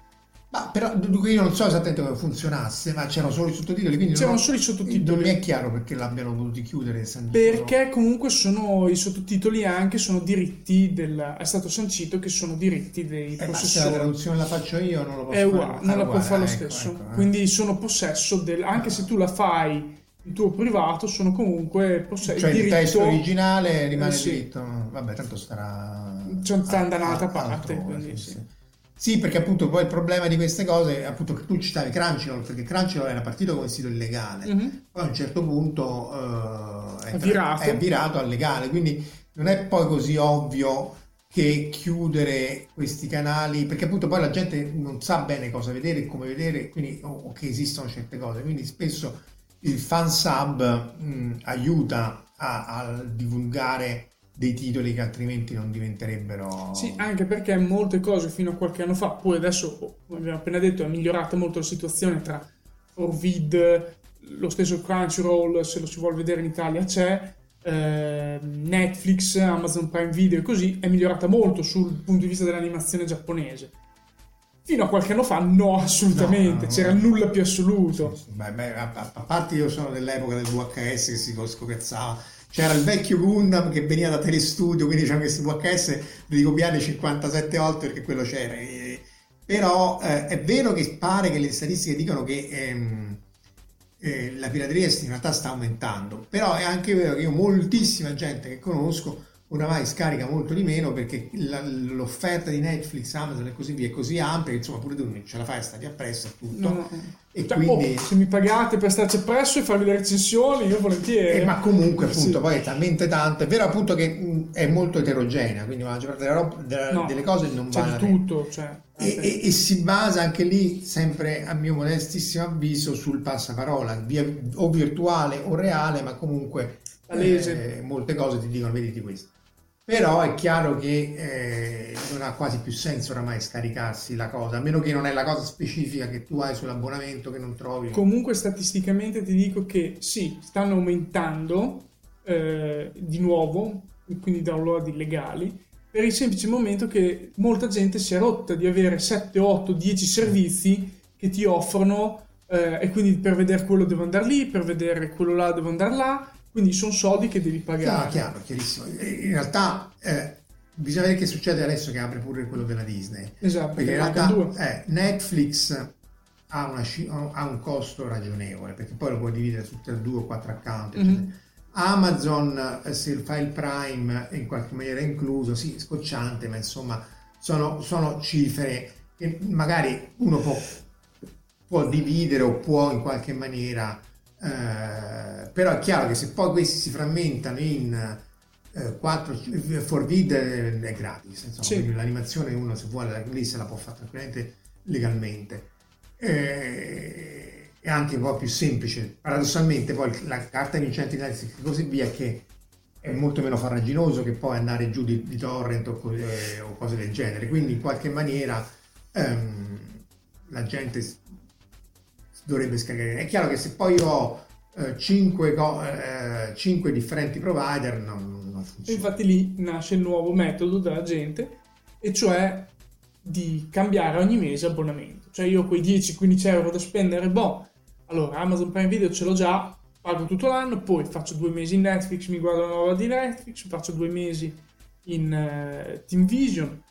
Ma però io non so esattamente come funzionasse, ma c'erano solo i sottotitoli, quindi C'erano non, solo i sottotitoli. non mi è chiaro perché l'abbiano voluti chiudere. Perché comunque sono i sottotitoli anche sono diritti del è stato sancito che sono diritti dei Eh, ma se la possessori. traduzione la faccio io non lo posso È fare. uguale, non Ah, la può fare lo ecco, stesso. ecco, eh. Quindi sono possesso del anche se tu la fai il tuo privato, sono comunque possesso cioè il diritto testo originale rimane Eh, sì. diritto. Vabbè, tanto starà. Sta da un'altra parte, altrove, quindi sì, sì. Sì. Perché appunto poi il problema di queste cose, appunto che tu citavi Crunchyroll, perché Crunchyroll era partito come sito illegale, Mhm. poi a un certo punto eh, È virato. è virato al legale, quindi non è poi così ovvio che chiudere questi canali, perché appunto poi la gente non sa bene cosa vedere e come vedere, quindi, o, o che esistono certe cose, quindi spesso il fan sub mh, aiuta a, a divulgare dei titoli che altrimenti non diventerebbero... Sì, anche perché molte cose fino a qualche anno fa, poi adesso, oh, come abbiamo appena detto, è migliorata molto la situazione tra Orvid, lo stesso Crunchyroll, se lo si vuole vedere in Italia c'è, eh, Netflix, Amazon Prime Video e così, è migliorata molto sul punto di vista dell'animazione giapponese. Fino a qualche anno fa no, assolutamente, No, no, c'era no. nulla più assoluto. Sì, sì. Beh, beh, a, a- parte io sono dell'epoca del VHS che si scopiazzava. C'era il vecchio Gundam che veniva da Telestudio, quindi c'erano questi VHS di copiare 57 volte perché quello c'era. E- però eh, è vero che pare che le statistiche dicono che ehm, eh, la pirateria in realtà sta aumentando, però è anche vero che io moltissima gente che conosco oramai scarica molto di meno perché la- l'offerta di Netflix, Amazon e così via è così ampia che insomma pure tu non ce la fai, stati appresso e tutto. No. E Cioè, quindi... oh, se mi pagate per starci appresso e farvi le recensioni, io volentieri. Eh, ma comunque appunto Sì. poi è talmente tanto, è vero appunto che mh, è molto eterogenea, quindi la maggior parte della roba- della- No, delle cose non c'è vale di tutto. Cioè, e, e- e si basa anche lì, sempre a mio modestissimo avviso, sul passaparola, via- o virtuale o reale, ma comunque eh, molte cose ti dicono vediti questo. Però è chiaro che eh, non ha quasi più senso oramai scaricarsi la cosa, a meno che non è la cosa specifica che tu hai sull'abbonamento che non trovi. Comunque statisticamente ti dico che sì, stanno aumentando eh, di nuovo, quindi download illegali, per il semplice momento che molta gente si è rotta di avere 7, 8, 10 servizi che ti offrono eh, e quindi per vedere quello devo andare lì, per vedere quello là devo andare là, quindi sono soldi che devi Chiaro, pagare. chiaro, chiarissimo. E In realtà eh, bisogna vedere che succede adesso che apre pure quello della Disney. Esatto, Perché in realtà eh, Netflix ha, una ha un costo ragionevole, perché poi lo puoi dividere su tre, due o quattro account. Mhm. eccetera. Amazon, eh, se fa il Prime in qualche maniera incluso, sì, scocciante, ma insomma sono, sono cifre che magari uno può, può dividere o può in qualche maniera, eh, però è chiaro che se poi questi si frammentano in eh, 4 Forvid è gratis, insomma, Sì. l'animazione uno se vuole lì se la può fare tranquillamente legalmente. Eh, è anche un po' più semplice. Paradossalmente poi la carta vincente di Netflix e così via che è molto meno farraginoso che poi andare giù di, di torrent o, co- eh, o cose del genere. Quindi in qualche maniera ehm, la gente dovrebbe scaricare. È chiaro che se poi ho 5 differenti provider non, non funziona. infatti lì nasce il nuovo metodo della gente, e cioè di cambiare ogni mese abbonamento. Cioè io quei 10-15 euro da spendere, boh, allora Amazon Prime Video ce l'ho già, pago tutto l'anno, poi faccio due mesi in Netflix, mi guardo la nuova di Netflix, faccio due mesi in eh, Team Vision,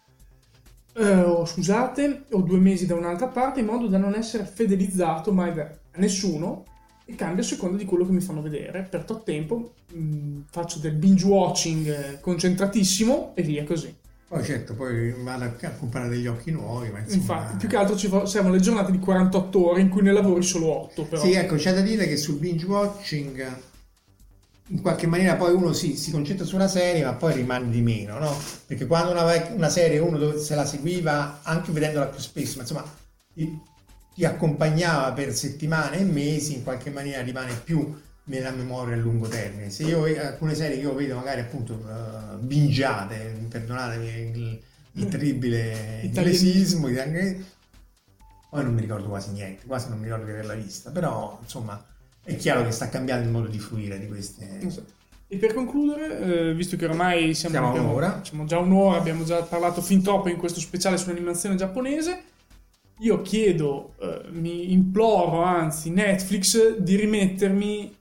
eh, o scusate, o due mesi da un'altra parte, in modo da non essere fedelizzato mai da a nessuno e cambio a seconda di quello che mi fanno vedere. Per tot tempo mh, faccio del binge watching eh, concentratissimo e via così. Poi certo, poi vado a comprare degli occhi nuovi, ma insomma... Infatti, più che altro ci servono le giornate di 48 ore in cui ne lavori solo 8. Però. Sì, ecco, c'è da dire che sul binge watching in qualche maniera poi uno si, si concentra su una serie ma poi rimane di meno, no? Perché quando una, una serie uno se la seguiva anche vedendola più spesso, ma insomma ti, ti accompagnava per settimane e mesi, in qualche maniera rimane più nella memoria a lungo termine. Se io alcune serie che io vedo magari appunto uh, bingiate, perdonatemi il, il [LAUGHS] terribile inglesismo, poi non mi ricordo quasi niente, quasi non mi ricordo di averla vista, però insomma è chiaro che sta cambiando il modo di fruire di queste... Esatto. E per concludere, eh, visto che ormai siamo, Siamo abbiamo- un'ora. siamo già un'ora, abbiamo già parlato fin troppo in questo speciale sull'animazione giapponese, io chiedo, eh, mi imploro anzi Netflix di rimettermi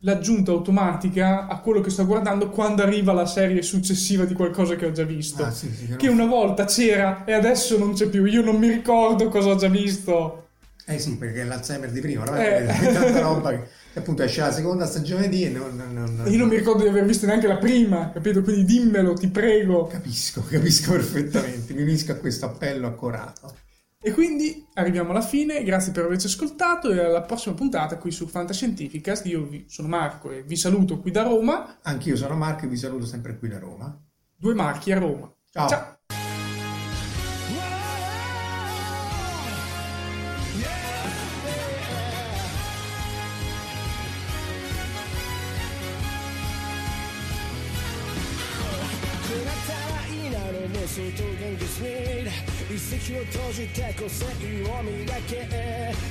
l'aggiunta automatica a quello che sto guardando quando arriva la serie successiva di qualcosa che ho già visto. Ah, sì, sì, che una volta c'era e adesso non c'è più. Io non mi ricordo cosa ho già visto. Eh sì, perché è l'Alzheimer di prima, no? Eh. È tanta roba che che appunto esce la seconda stagione di e non, non- non- Io non mi ricordo di aver visto neanche la prima, capito? Quindi dimmelo, ti prego. Capisco, [LAUGHS] capisco perfettamente, mi unisco a questo appello accorato. E quindi arriviamo alla fine, grazie per averci ascoltato e alla prossima puntata qui su Fantascientificast. Io vi- sono Marco e vi saluto qui da Roma, Anch'io sono Marco e vi saluto sempre qui da Roma. due marchi a Roma. Ciao. Ciao. を閉じて個性を磨け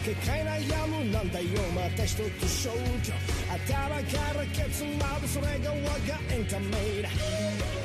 結界悩むなんだよ。また一つ消去。頭からケツまでそれが我がエンタメだまだ。